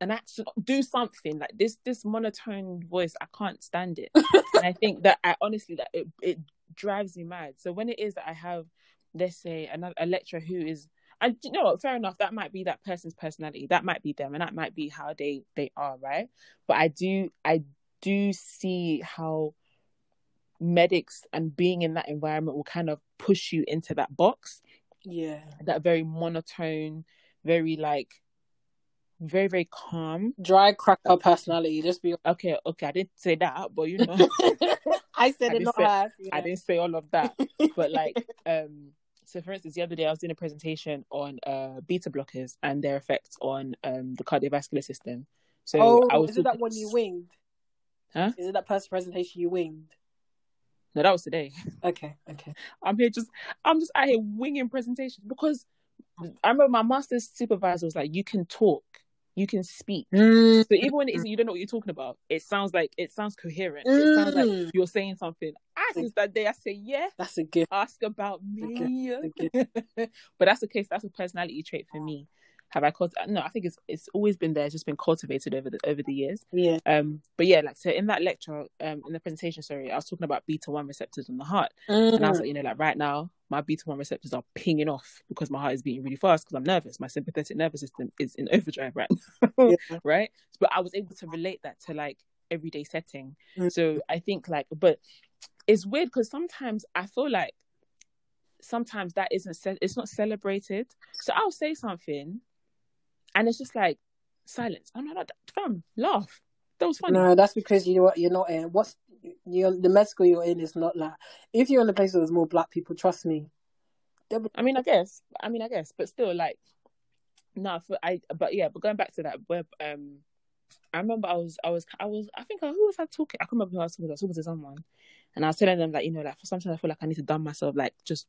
an accent do something like this this monotone voice i can't stand it. (laughs) And i think that i honestly that it, it drives me mad. So when it is that i have let's say another a lecturer who is and you know what fair enough that might be that person's personality that might be them and that might be how they they are right? But i do i do see how medics and being in that environment will kind of push you into that box. Yeah. that very monotone very like very very calm Dry cracker personality. Just be. okay okay i didn't say that but you know (laughs) I said I it, didn't say- her. i didn't say all of that but like (laughs) um so for instance the other day i was doing a presentation on uh beta blockers and their effects on um the cardiovascular system so oh, i was is it that one you winged? Huh? Is it that person presentation you winged? no that was today Okay, okay. i'm here just i'm just out here winging presentations because i remember my master's supervisor was like you can talk you can speak Mm. So even when it is you don't know what you're talking about, it sounds like it sounds coherent. It sounds like Mm. you're saying something. I since that day I say yeah, That's a gift. ask about me. Okay, (laughs) but that's the case. That's a personality trait for me. Have I cult? No, I think it's it's always been there. It's just been cultivated over the over the years. Yeah. Um, but yeah, like so in that lecture, um, in the presentation, sorry, I was talking about beta one receptors in the heart, and I was Mm. like, you know, like right now, my beta one receptors are pinging off because my heart is beating really fast because I'm nervous. My sympathetic nervous system is in (laughs) overdrive right Yeah. (laughs) right? But I was able to relate that to like everyday setting. Mm. So I think like, but it's weird because sometimes I feel like sometimes that isn't ce- it's not celebrated. So I'll say something, and it's just like silence. I'm not like, fam, laugh. That was funny. No, that's because you know what you're not in. What's you're the med you're in is not like if you're in a place where there's more black people, trust me. I mean, I guess. I mean, I guess, but still, like, no. For I, but yeah, but going back to that web, um, I remember I was, I was, I was, I think I, who was I talking? I can't remember who I was talking to. I was talking to someone, and I was telling them that you know, like, for sometimes I feel like I need to dumb myself, like, just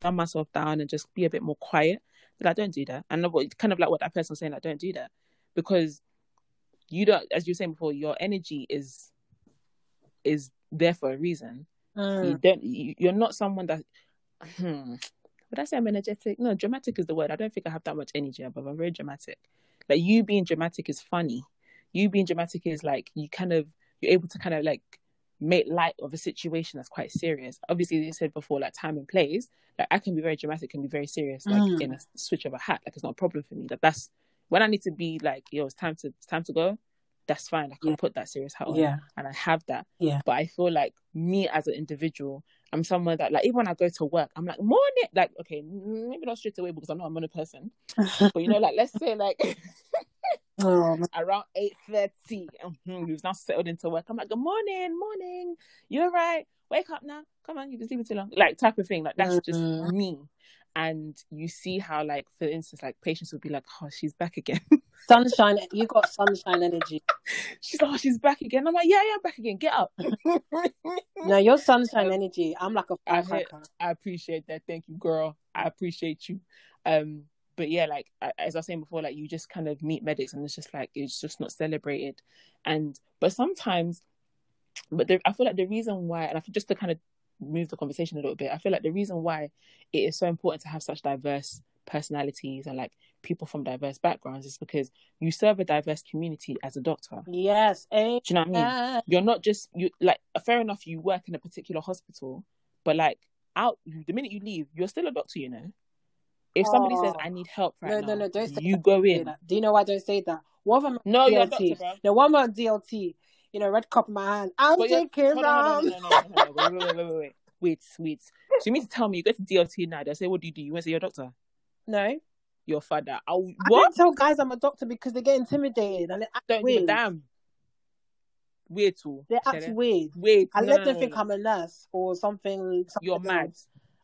dumb myself down and just be a bit more quiet. But I don't do that, and kind of like what that person was saying, like, don't do that because you don't, as you were saying before, your energy is is there for a reason you Mm. don't you, you're not someone that hmm, would I say I'm energetic? No, dramatic is the word. I don't think I have that much energy, but I'm very dramatic. Like you being dramatic is funny. You being dramatic is like you kind of you're able to kind of like make light of a situation that's quite serious. Obviously, you said before, like time and place. Like I can be very dramatic can be very serious, like Mm. in a switch of a hat. Like it's not a problem for me. Like that's when I need to be like, yo, it's time to it's time to go. That's fine. I can Yeah. put that serious hat on Yeah. and I have that. Yeah. But I feel like me as an individual, I'm someone that like even when I go to work, I'm like morning, like okay, maybe not straight away because I'm not a morning person, (laughs) but you know, like let's say like Oh, (laughs) around eight thirty. Mm-hmm, now settled into work. I'm like, good morning, morning. You're right. Wake up now. Come on, you've been sleeping too long. Like type of thing. Like that's just Mhm. me. And you see how, like, for instance, like patients would be like, "Oh, she's back again." (laughs) sunshine. You got sunshine energy. (laughs) she's like, oh, she's back again. I'm like, yeah, yeah, I'm back again. Get up. (laughs) (laughs) No, your sunshine energy. I'm like a I heard- firecracker. I appreciate that. Thank you, girl. I appreciate you. Um, but yeah, like as I was saying before, like you just kind of meet medics, and it's just like it's just not celebrated. And but sometimes, but the, I feel like the reason why, and I feel just to kind of move the conversation a little bit, I feel like the reason why it is so important to have such diverse personalities and like people from diverse backgrounds is because you serve a diverse community as a doctor. Yes. eh, Do you know what I mean? eh. you're not just you like fair enough you work in a particular hospital but like out the minute you leave you're still a doctor you know if somebody says Oh. i need help right No, now no, no, don't say you that. go in. Do you know why I don't say that? What if I'm no you're a DLT? doctor bro The one on DLT, you know, red cup in my hand. I'm But taking hold on, hold rum. on, no, no, no, no, no, wait, wait, wait, wait, wait, wait, wait. So you mean to tell me you go to DLT now? They say, "What do you do?" You want to say you're a doctor? No, Your father? I what? don't tell guys I'm a doctor because they get intimidated and they act Don't give a weird. damn. Weird too. They act weird. Weird. I No, let them think. I'm a nurse or something. something You're else. mad.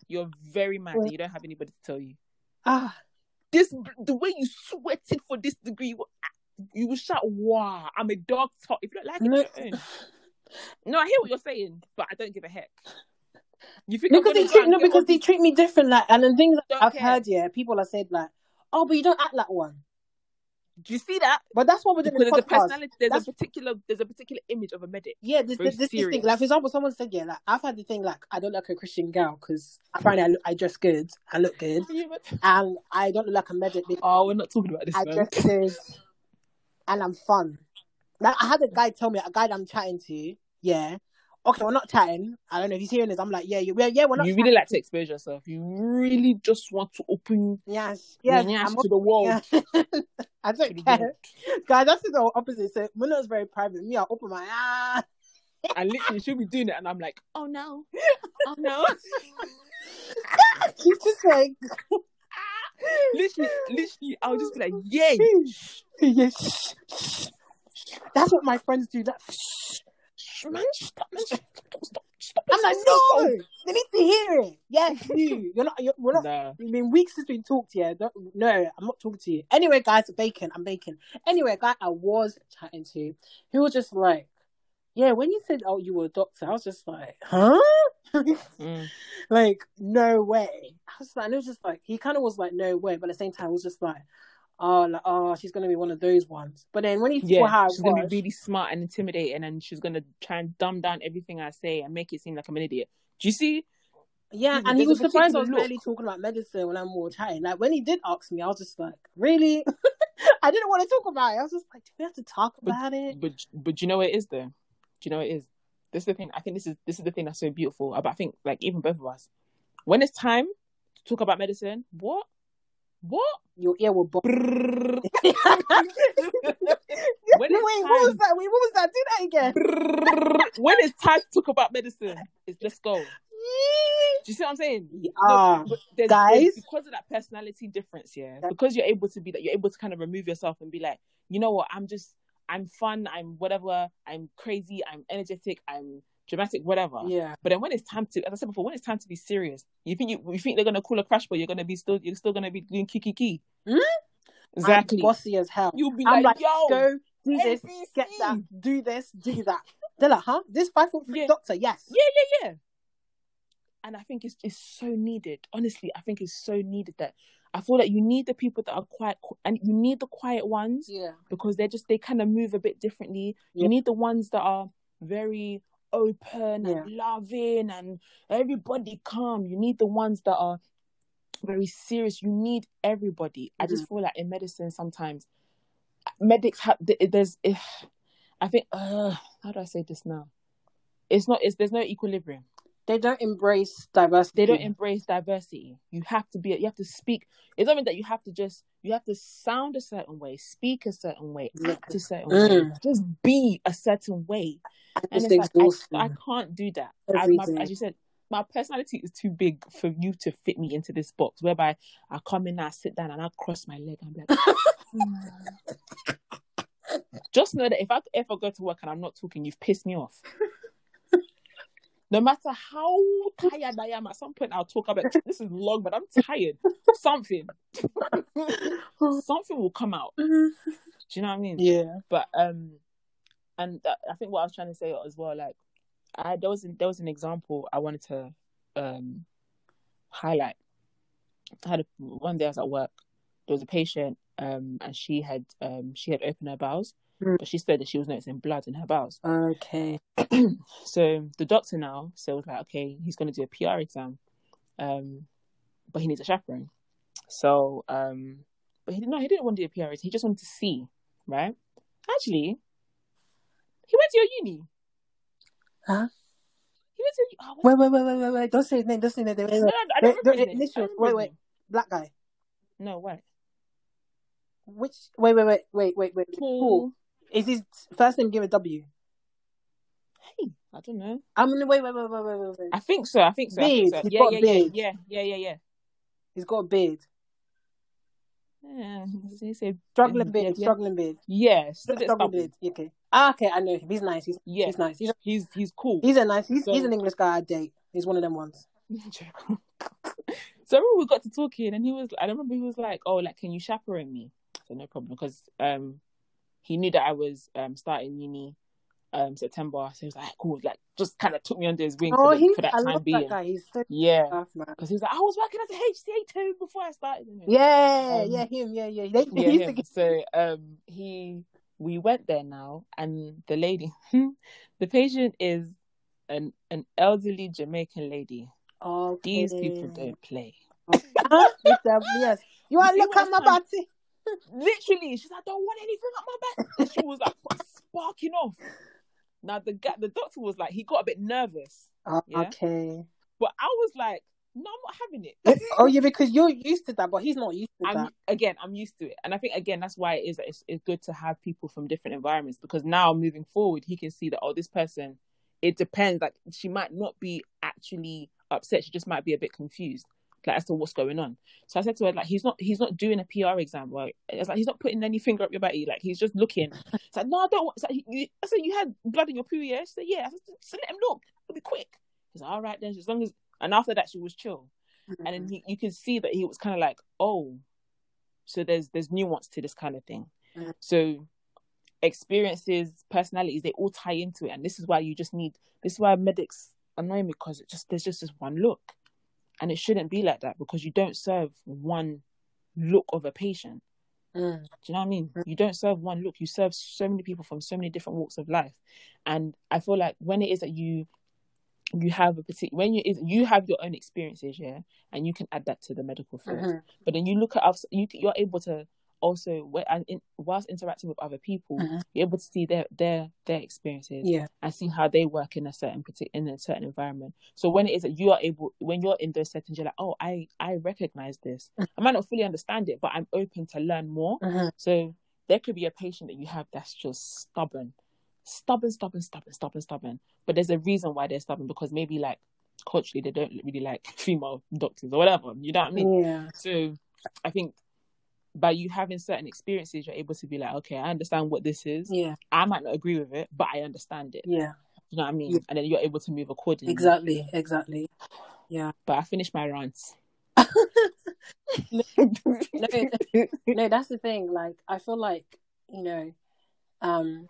You're very mad. and You don't have anybody to tell you. Ah, this the way you sweated for this degree you, you will shout wow i'm a doctor if you don't like it no, it's your own. no i hear what you're saying but i don't give a heck you think no, because they treat no, because they treat me different. Like, and then things Don't I've care. heard, yeah, people have said like, "Oh, but you don't act like one." do you see that But that's what we're doing because there's a personality there's That's- a particular there's a particular image of a medic Yeah, this Very this, this thing. Like for example, someone said, "Yeah, like I've had the thing like I don't look like a Christian girl because apparently I, look, I dress good, I look good, (laughs) and I don't look like a medic oh we're not talking about this I man dress good, and I'm fun." Like I had a guy tell me, a guy that I'm chatting to, yeah, okay, we're not chatting. I don't know if he's hearing this. I'm like, yeah, you, yeah, yeah, we're not. you really like to expose yourself you really just want to open Yes, yes, nyash to the world yeah. (laughs) I don't care, guys. That's the opposite. So Muna's very private. Me, I open my ah. and literally she'll be doing it and i'm like oh no oh no (laughs) She's just like, (laughs) literally literally i'll just be like yay yes. That's what my friends do. That man, stop, man, stop, stop, stop. I'm like, no, they need to hear it. Yes, you. (laughs) You're not. You're, we're not. Nah. It's been weeks since we talked. Yeah, don't, no, I'm not talking to you. Anyway, guys, bacon. I'm bacon. Anyway, a guy I was chatting to, he was just like, yeah. When you said, oh, you were a doctor, I was just like, huh? (laughs) Mm. like, no way. I was like, and it was just like, he kind of was like, no way, but at the same time, it was just like, oh, like, oh, she's gonna be one of those ones. But then when he saw Yeah, how she's gonna be really smart and intimidating, and she's gonna try and dumb down everything I say and make it seem like I'm an idiot. Do you see? Yeah, There's and he was surprised I was barely talking about medicine when I'm more chatting. Like when he did ask me, I was just like, really? (laughs) I didn't want to talk about it. I was just like, do we have to talk But- about it? But but do you know what it is though? Do you know what it is? This is the thing. I think this is this is the thing that's so beautiful about. I think like even both of us, when it's time to talk about medicine, what, what? Your ear will bop. (laughs) When wait, what was that? Wait, what was that? Do that again. (laughs) when it's time to talk about medicine, it's let's go. (laughs) Do you see what I'm saying? Ah, But there's, guys. there's- because of that personality difference, yeah, Yeah. because you're able to be that, you're able to kind of remove yourself and be like, you know what, I'm just, I'm fun, I'm whatever, I'm crazy, I'm energetic, I'm dramatic, whatever. yeah. But then when it's time to, as I said before, when it's time to be serious, you think you, you think they're gonna call a crash, but you're gonna be still, you're still gonna be doing kiki kiki. Hmm? Exactly. I'm bossy as hell. You'll be I'm like, like, yo, go do this, ABC. get that, do this, do that. They're like, huh? This five foot three Yeah. doctor? Yes. Yeah, yeah, yeah. And I think it's it's so needed. Honestly, I think it's so needed that I feel like you need the people that are quiet and you need the quiet ones Yeah. because they're just they kind of move a bit differently. Yeah. You need the ones that are very open Yeah. and loving and everybody calm. You need the ones that are very serious. You need everybody. I Mm-hmm. just feel like in medicine sometimes medics have there's if I think uh how do I say this now? It's not it's there's no equilibrium They don't embrace diversity. they don't embrace diversity. You have to be, you have to speak. It's something that you have to just, you have to sound a certain way, speak a certain way, act a certain way, Mm. just be a certain way. And It's it's like. I, I can't do that. Every my, as you said, my personality is too big for you to fit me into this box. Whereby I come in, I sit down, and I cross my leg. I'm like, (laughs) just know that if I ever go to work and I'm not talking, you've pissed me off. No matter how tired I am, at some point I'll talk about this is long, but I'm tired. Something, (laughs) something will come out. Do you know what I mean? Yeah. But um, and I think what I was trying to say as well, like, I there was an, there was an example I wanted to um highlight. I had a, one day I was at work. There was a patient, um, and she had um she had opened her bowels, Mm. but she said that she was noticing blood in her bowels. Okay. so the doctor now so was like, okay, he's going to do a PR exam, um, but he needs a chaperone. So, um, but he didn't. No, he didn't want to do a PR. exam. He just wanted to see, right? Actually, he went to your uni. Huh? He went to. Oh, Wait, wait, wait, wait, wait, wait. Don't say his name. Don't say his name. Wait, wait, no, wait. no, I don't The- remember his name. I initials. don't remember Wait, wait. Black guy. No, wait. Which? Wait, wait, wait, wait, wait, wait. Paul. Paul. Is his first name given a W? Hey, I don't know. I'm gonna wait, wait, wait, wait, wait, wait. I think so. I think so. I think Beard. so. He's Yeah, got a beard. yeah, yeah, yeah, yeah, He's got a beard. yeah. He said Struggling yeah, beard. yeah. Struggling beard. Yeah, a bit Struggling beard. Okay. Ah, okay. I know him. He's nice. He's, Yeah, he's nice. He's he's he's cool. he's a nice. He's, So- he's an English guy I date. He's one of them ones. (laughs) so I remember we got to talking, and he was. I don't remember he was like, "Oh, like, can you chaperone me?" So "No problem," because um, he knew that I was um starting uni um September, so he was like, "Cool," like just kind of took me under his wing Oh, for, the, for that I time being. that so Yeah, because he was like, "I was working as a HCA too before I started." Yeah, Um, yeah, him, yeah, yeah. They, yeah, he used to him. get, So um, he we went there now, and the lady, (laughs) the patient is an an elderly Jamaican lady. okay. These people don't play. (laughs) Yes. You want to look at my body? Literally, she's like, "I don't want anything up my back." And she was like (laughs) sparking off. Now the guy, the doctor was like, he got a bit nervous, Oh, Yeah. Okay. but I was like, "No, I'm not having it." oh yeah, because you're used to that, but he's not used to I'm that. again, I'm used to it, and I think again that's why it is that it's, it's good to have people from different environments because now moving forward, he can see that oh, this person. It depends. Like she might not be actually upset; she just might be a bit confused, like as to what's going on. So I said to her, like, he's not he's not doing a PR exam, right? It's like he's not putting any finger up your body, like he's just looking. (laughs) It's like no, I don't. want It's like, you, I said you had blood in your poo, yeah? She said yeah. I said, so let him look. It'll be quick. He's like, all right then, as long as. And after that, she was chill and then he, you can see that he was kind of like, oh, so there's there's nuance to this kind of thing. Mm. So experiences, personalities, they all tie into it, and this is why you just need. This is why medics annoy me because it just there's just this one look, and it shouldn't be like that because you don't serve one look of a patient. Mm. Do you know what I mean? You don't serve one look. You serve so many people from so many different walks of life, and I feel like when it is that you you have a particular when you is you have your own experiences, yeah, and you can add that to the medical field. Mhm. But then you look at us, you you're able to also whilst interacting with other people, you're able to see their their their experiences Yeah. and see how they work in a certain in a certain environment. So when it is that you are able, when you're in those settings, you're like, oh, I I recognize this. I might not fully understand it, but I'm open to learn more. Mhm. So there could be a patient that you have that's just stubborn, stubborn, stubborn, stubborn, stubborn, stubborn. But there's a reason why they're stubborn because maybe like culturally they don't really like female doctors or whatever. You know what I mean? Yeah. So I think by you having certain experiences, you're able to be like, okay, I understand what this is. Yeah. I might not agree with it, but I understand it. Yeah. You know what I mean? Yeah. And then you're able to move accordingly. Exactly. Exactly. Yeah. But I finished my rants. (laughs) No, no, that's the thing. Like, I feel like you know, um,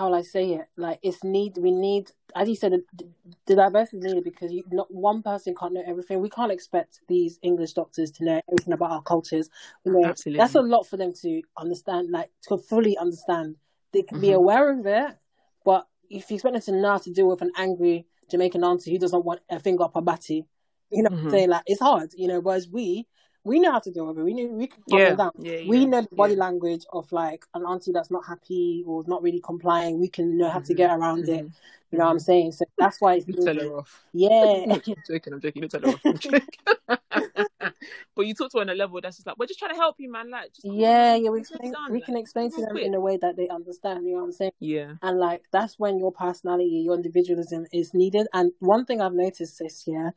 how will I say it? Like, it's need. We need, as you said, the, the diversity is needed because you, not one person can't know everything. We can't expect these English doctors to know everything about our cultures. You know, Absolutely. that's a lot for them to understand. Like, to fully understand. They can be Mhm. aware of it, but if you expect them to know how to deal with an angry Jamaican auntie who doesn't want a finger up her batty, you know, Mhm. saying like it's hard. You know, whereas we we know how to deal with it. We know we can calm Yeah. them down. Yeah, We yeah, know the body yeah. language of like an auntie that's not happy or not really complying. We can know how to Mhm. get around it. Mhm. You know what I'm saying? So that's why it's You tell her off. Yeah. (laughs) I'm joking, I'm joking, you tell her off. I'm (laughs) joking. (laughs) but you talk to her on a level that's just like, we're just trying to help you, man. Like, just Yeah, yeah, we It's explain, done, we like, can explain to real them quick. in a way that they understand, you know what I'm saying? Yeah. And like that's when your personality, your individualism is needed. And one thing I've noticed this year,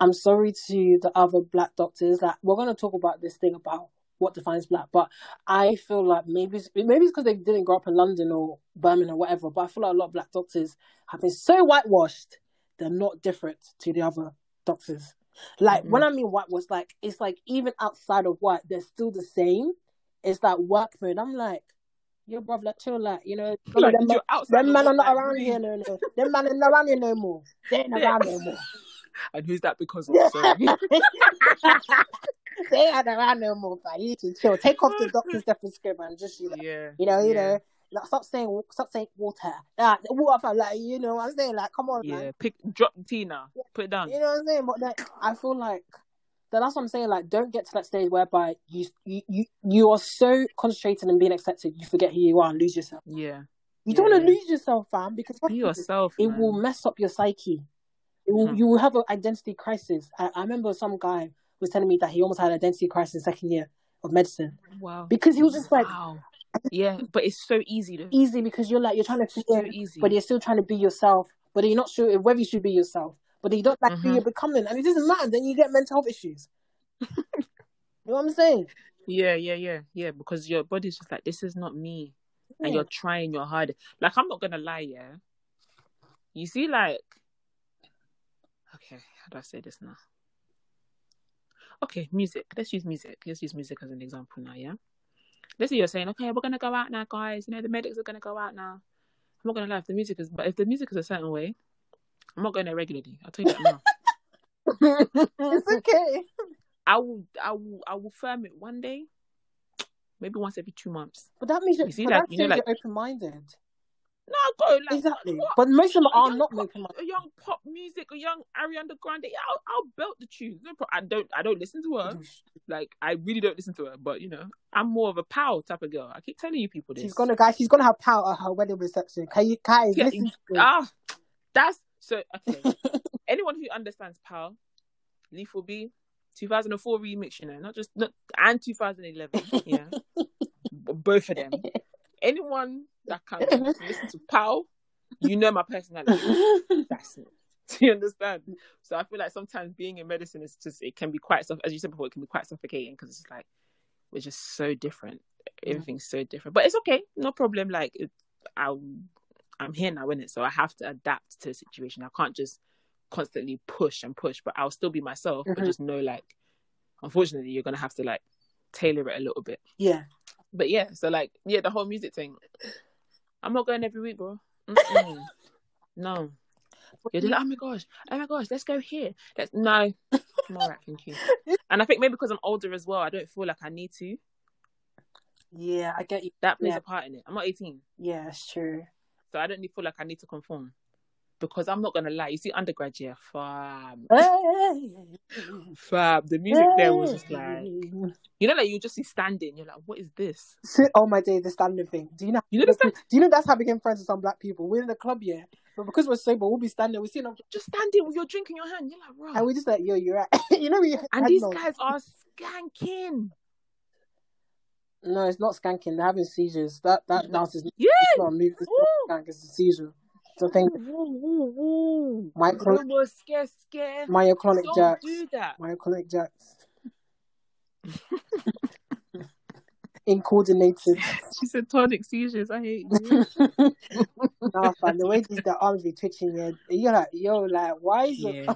I'm sorry to the other black doctors, that we're gonna talk about this thing about what defines black. But I feel like maybe it's, maybe it's because they didn't grow up in London or Birmingham or whatever. But I feel like a lot of black doctors have been so whitewashed, they're not different to the other doctors. Like Mhm. when I mean whitewashed, like it's like even outside of white, they're still the same. It's like work mode. I'm like, your brother, like chill, like you know, Like, them, them man are not around here no no. Them man are not around here no more. They ain't (laughs) around no more. And who's that because of? Yeah. Sorry. (laughs) (laughs) they ain't around no more, but you need to chill. Take off the (laughs) doctor's stethoscope and just you know, yeah. you know, you yeah. know. Like, stop saying, stop saying water. Like, water, like you know what I'm saying. Like, come on, man. Yeah. Pick drop Tina, now. Put it down. You know what I'm saying? But then I feel like that's what I'm saying. Like, don't get to that stage whereby you you you, you are so concentrated on being accepted, you forget who you are and lose yourself. Yeah. You don't want to lose yourself, fam, because Be yourself. it man. will mess up your psyche. Mhm. You will have an identity crisis. I, I remember some guy was telling me that he almost had an identity crisis second year of medicine Wow. because he was just like wow. Yeah, but it's so easy to. easy because you're like you're trying to fit So in, easy. but you're still trying to be yourself, but you're not sure whether you should be yourself, but you don't like who Mhm. you're becoming, and it doesn't matter. Then you get mental health issues. (laughs) you know what I'm saying? Yeah, yeah, yeah, yeah. Because your body's just like, this is not me, and you're trying your hardest. Like I'm not gonna lie, yeah. You see, like, okay, how do I say this now? Okay, music. Let's use music. Let's use music as an example now, yeah. Let's say you're saying, okay, we're gonna go out now, guys. You know, the medics are gonna go out now. I'm not gonna lie if the music is, but if the music is a certain way, I'm not going there regularly. I'll tell you that now. (laughs) it's okay. I will, I will, I will firm it one day, maybe once every two months. But that means you're, see, like, that you know, like- you're open minded. No, go like Exactly. what? But most of them are not pop- minded. A young pop music, a young Ariana Grande. Yeah, I'll, I'll belt the tunes. No problem. I don't, I don't listen to her. Like, I really don't listen to her. But you know, I'm more of a pow type of girl. I keep telling you people this. She's gonna guys. She's gonna have power at her wedding reception. Can you guys Yeah, listen? Ah, that's so. Okay, (laughs) anyone who understands pow, Lethal B, 2004 remix, you know, not just not and 2011. Yeah, (laughs) both of them. Anyone that can listen to pow, you know my personality. (laughs) That's it. (laughs) Do you understand? So I feel like sometimes being in medicine is just it can be quite suff- as you said before, it can be quite suffocating because it's just like we're just so different. Everything's so different, but it's okay, no problem. Like it, I, I'm here now, in it, so I have to adapt to the situation. I can't just constantly push and push, but I'll still be myself. But Mhm. just know, like, unfortunately, you're gonna have to like tailor it a little bit. yeah. But yeah, so like, yeah, the whole music thing. I'm not going every week, bro. Mm-mm. (laughs) no. You're just like, oh my gosh, oh my gosh, let's go here. Let's no. I'm all right, thank you. (laughs) And I think maybe because I'm older as well, I don't feel like I need to. Yeah, I get you. That plays Yeah. a part in it. I'm not 18, Yeah, it's true. so I don't feel like I need to conform. Because I'm not gonna lie, you see, undergrad, yeah, fab, (laughs) fab. The music there was just like, you know, like you just see standing. You're like, what is this? Oh my day, the standing thing. Do you know? You know stand- Do you know that's how I became friends with some black people? We're in the club, yeah, but because we're sober, we'll be standing. We see them, Just standing with your drink in your hand. You're like, right. and we're just like, yo, you're right. (laughs) you know, we And these guys are skanking. No, it's not skanking. They're having seizures. That that dance is Yeah. it's not a move. It's not skank. It's a seizure. It's a thing. Micro, No more scare, scare. myoclonic Don't jacks. do that. Myoclonic jerks. (laughs) Incoordinated. (laughs) She said tonic seizures. I hate you. (laughs) nah, fam. The way these their arms be twitching, yeah. You're like, yo, like, why is it?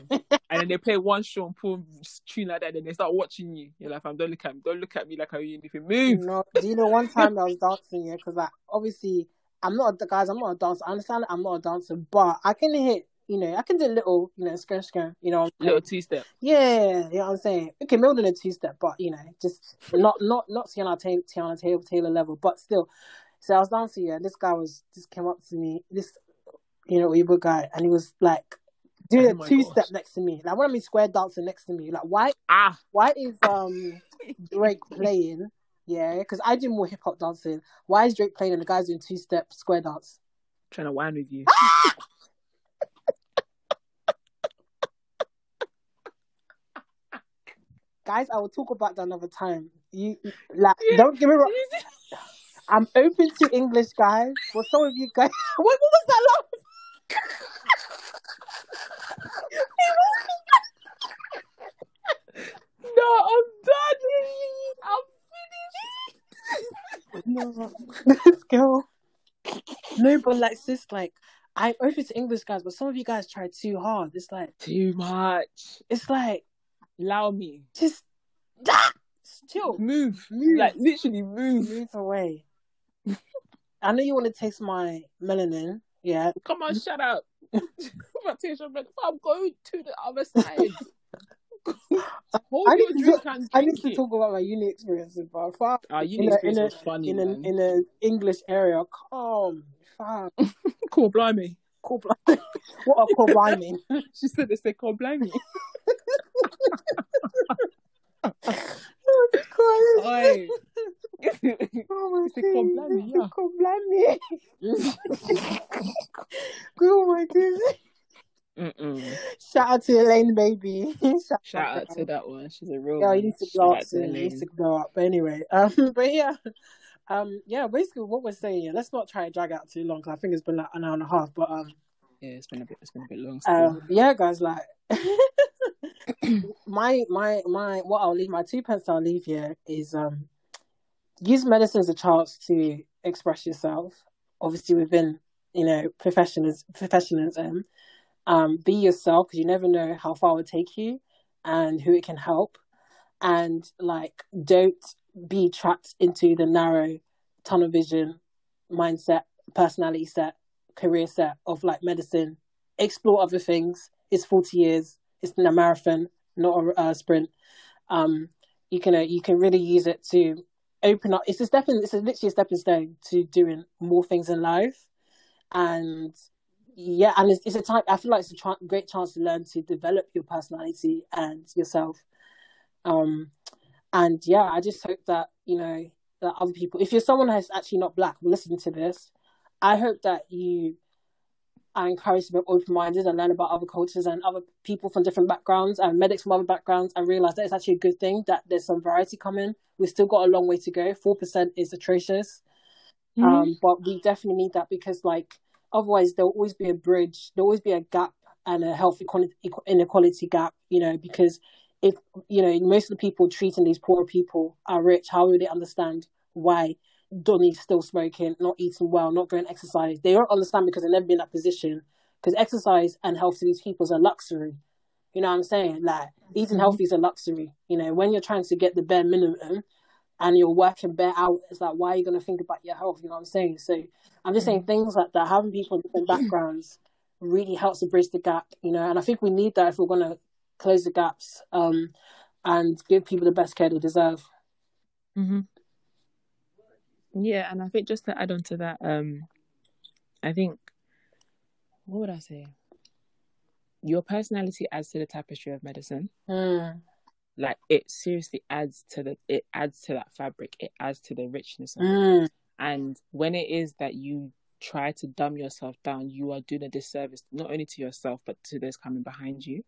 And then they play one Sean Paul tune like that, and then they start watching you. You're like, fam, don't look at me. Don't look at me like I owe you anything. Move. No, do you know one time I was dancing, yeah, because like obviously I'm not a guys, I'm not a dancer. I understand that I'm not a dancer, but I can hit, you know, I can do a little, you know, skr skr, you know. Little two step. Yeah, you know what I'm saying. Okay, more than a two step, but you know, just not not not Teyana Taylor, Teyana Taylor, Taylor level, but still. So I was dancing, yeah, and this guy was just came up to me, this you know, Igbo guy, and he was like doing Oh a two gosh. step next to me. Like when I mean square dancing next to me, like why Ah. why is um (laughs) Drake playing? Yeah, because I do more hip hop dancing. Why is Drake playing and the guy's doing two step square dance? Trying to whine with you. (laughs) Guys, I will talk about that another time. You like don't get me wrong. I'm open to English, guys. For some of you guys, (laughs) what, what was that laugh? (laughs) no, I'm done. I'm (laughs) this girl. No, but like sis, like I'm open to English guys, but some of you guys try too hard. It's like Too much. it's like Allow me. just that chill. Move. Move. Like literally move. Move away. (laughs) I know you want to taste my melanin. Yeah. Come on, shut up. (laughs) I'm going to the other side. I need to I need to talk about my uni experiences, but fuck. Ah, Our in uni a, in a, was funny, in an in an English area. Come, fam. Cool, blimey. Cool, bl- (laughs) what a cool blimey. (laughs) She said they said cool, blimey. oh. Oi. Oh my god. cool blimey, it's a yeah. cool oh my goodness. Mm-mm. Shout out to Elaine, baby. Shout, (laughs) Shout out to that one. She's a real Yeah, you need to blow out up to soon. You need to blow up. But anyway, (laughs) um, but yeah, um, yeah. Basically, what we're saying, yeah, let's not try to drag out too long because I think it's been like an hour and a half. But um, Yeah, it's been a bit. It's been a bit long. Um, yeah, guys, like (laughs) my my my what I'll leave my two pence I'll leave here is um, use medicine as a chance to express yourself. Obviously, within you know professionals professionalism. Um, be yourself because you never know how far it will take you and who it can help. And like, don't be trapped into the narrow tunnel vision mindset, personality set, career set of like medicine. Explore other things. It's 40 years. It's a marathon, not a sprint. Um, you can uh, you can really use it to open up. It's a stepping. It's a, literally a stepping stone to doing more things in life. And yeah, and it's, it's a time. I feel like it's a ch- great chance to learn to develop your personality and yourself. Um, and yeah, I just hope that you know that other people, if you're someone who's actually not black, listening to this, I hope that you are encouraged to be open minded and learn about other cultures and other people from different backgrounds and medics from other backgrounds and realize that it's actually a good thing that there's some variety coming. We've still got a long way to go. Four percent is atrocious. Mhm. Um, but we definitely need that because, like, otherwise there'll always be a bridge, there'll always be a gap and a health inequality gap. You know, because if you know most of the people treating these poor people are rich, how will they understand why Donny's still smoking, not eating well, not going to exercise? They don't understand because they've never been in that position. Because exercise and health to these people is a luxury. You know what I'm saying? Like eating Mhm. healthy is a luxury. You know, when you're trying to get the bare minimum and you're working bare hours, like why are you gonna think about your health? You know what I'm saying? So I'm just saying things like that, having people in different (clears throat) backgrounds really helps to bridge the gap, you know, and I think we need that if we're gonna close the gaps, um, and give people the best care they deserve. hmm Yeah, and I think just to add on to that, um, I think what would I say? Your personality adds to the tapestry of medicine. Mm. Like it seriously adds to the it adds to that fabric. It adds to the richness of it. Mm. And when it is that you try to dumb yourself down, you are doing a disservice not only to yourself but to those coming behind you.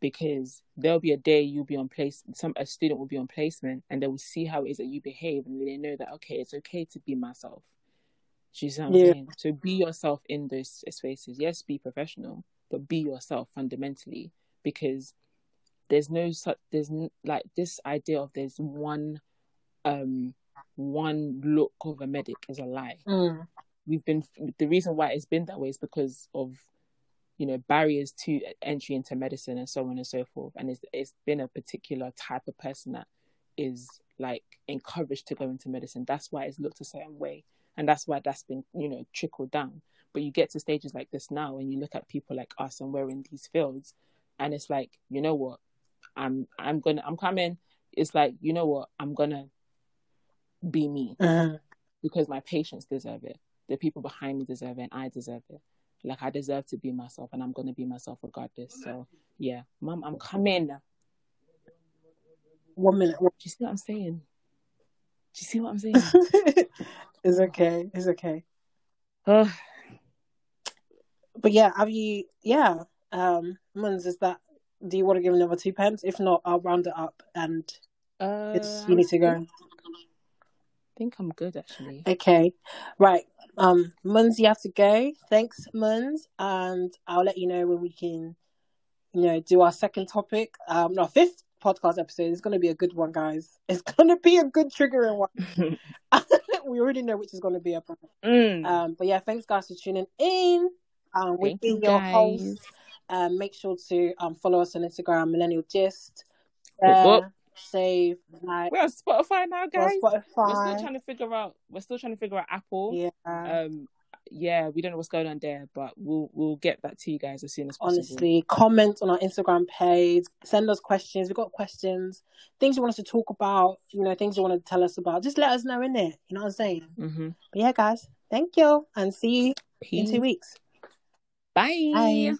Because there'll be a day you'll be on place some a student will be on placement and they will see how it is that you behave and they know that okay, it's okay to be myself. Do you see what I'm saying? So be yourself in those spaces. Yes, be professional, but be yourself fundamentally because there's no such there's n- like this idea of there's one um one look of a medic is a lie. Mm. we've been the reason why it's been that way is because of you know barriers to entry into medicine and so on and so forth. And it's it's been a particular type of person that is like encouraged to go into medicine. That's why it's looked a certain way. And that's why that's been you know trickled down. But you get to stages like this now and you look at people like us and we're in these fields and it's like you know what i'm i'm gonna i'm coming it's like you know what i'm gonna be me Mm. because my patients deserve it. The people behind me deserve it, and I deserve it. Like I deserve to be myself, and I'm gonna be myself regardless. So yeah, mom, I'm coming. Do One minute. you see what I'm saying? Do you see what I'm saying? (laughs) it's okay. It's okay. Ugh. But yeah, have you? Yeah. Um, is that? Do you want to give another two pence? If not, I'll round it up and uh, it's you need to go. I think I'm good actually. Okay, right. Um, Muns, you have to go. Thanks, Muns, and I'll let you know when we can, you know, do our second topic. Um, our fifth podcast episode is going to be a good one, guys. It's (laughs) going to be a good triggering one. (laughs) (laughs) we already know which is going to be a problem. Mm. Um, but yeah, thanks guys for tuning in. Um, we've been you, your guys. host. Um, make sure to um follow us on Instagram, Millennial Gist. Uh, save, like, We're on Spotify now, guys. We're still trying to figure out. We're still trying to figure out Apple. Yeah. Um, yeah, we don't know what's going on there, but we'll we'll get that to you guys as soon as possible. honestly comment on our instagram page send us questions we've got questions things you want us to talk about you know things you want to tell us about just let us know in there you know what i'm saying Mm-hmm. but yeah guys thank you and see you in two weeks Bye. Bye.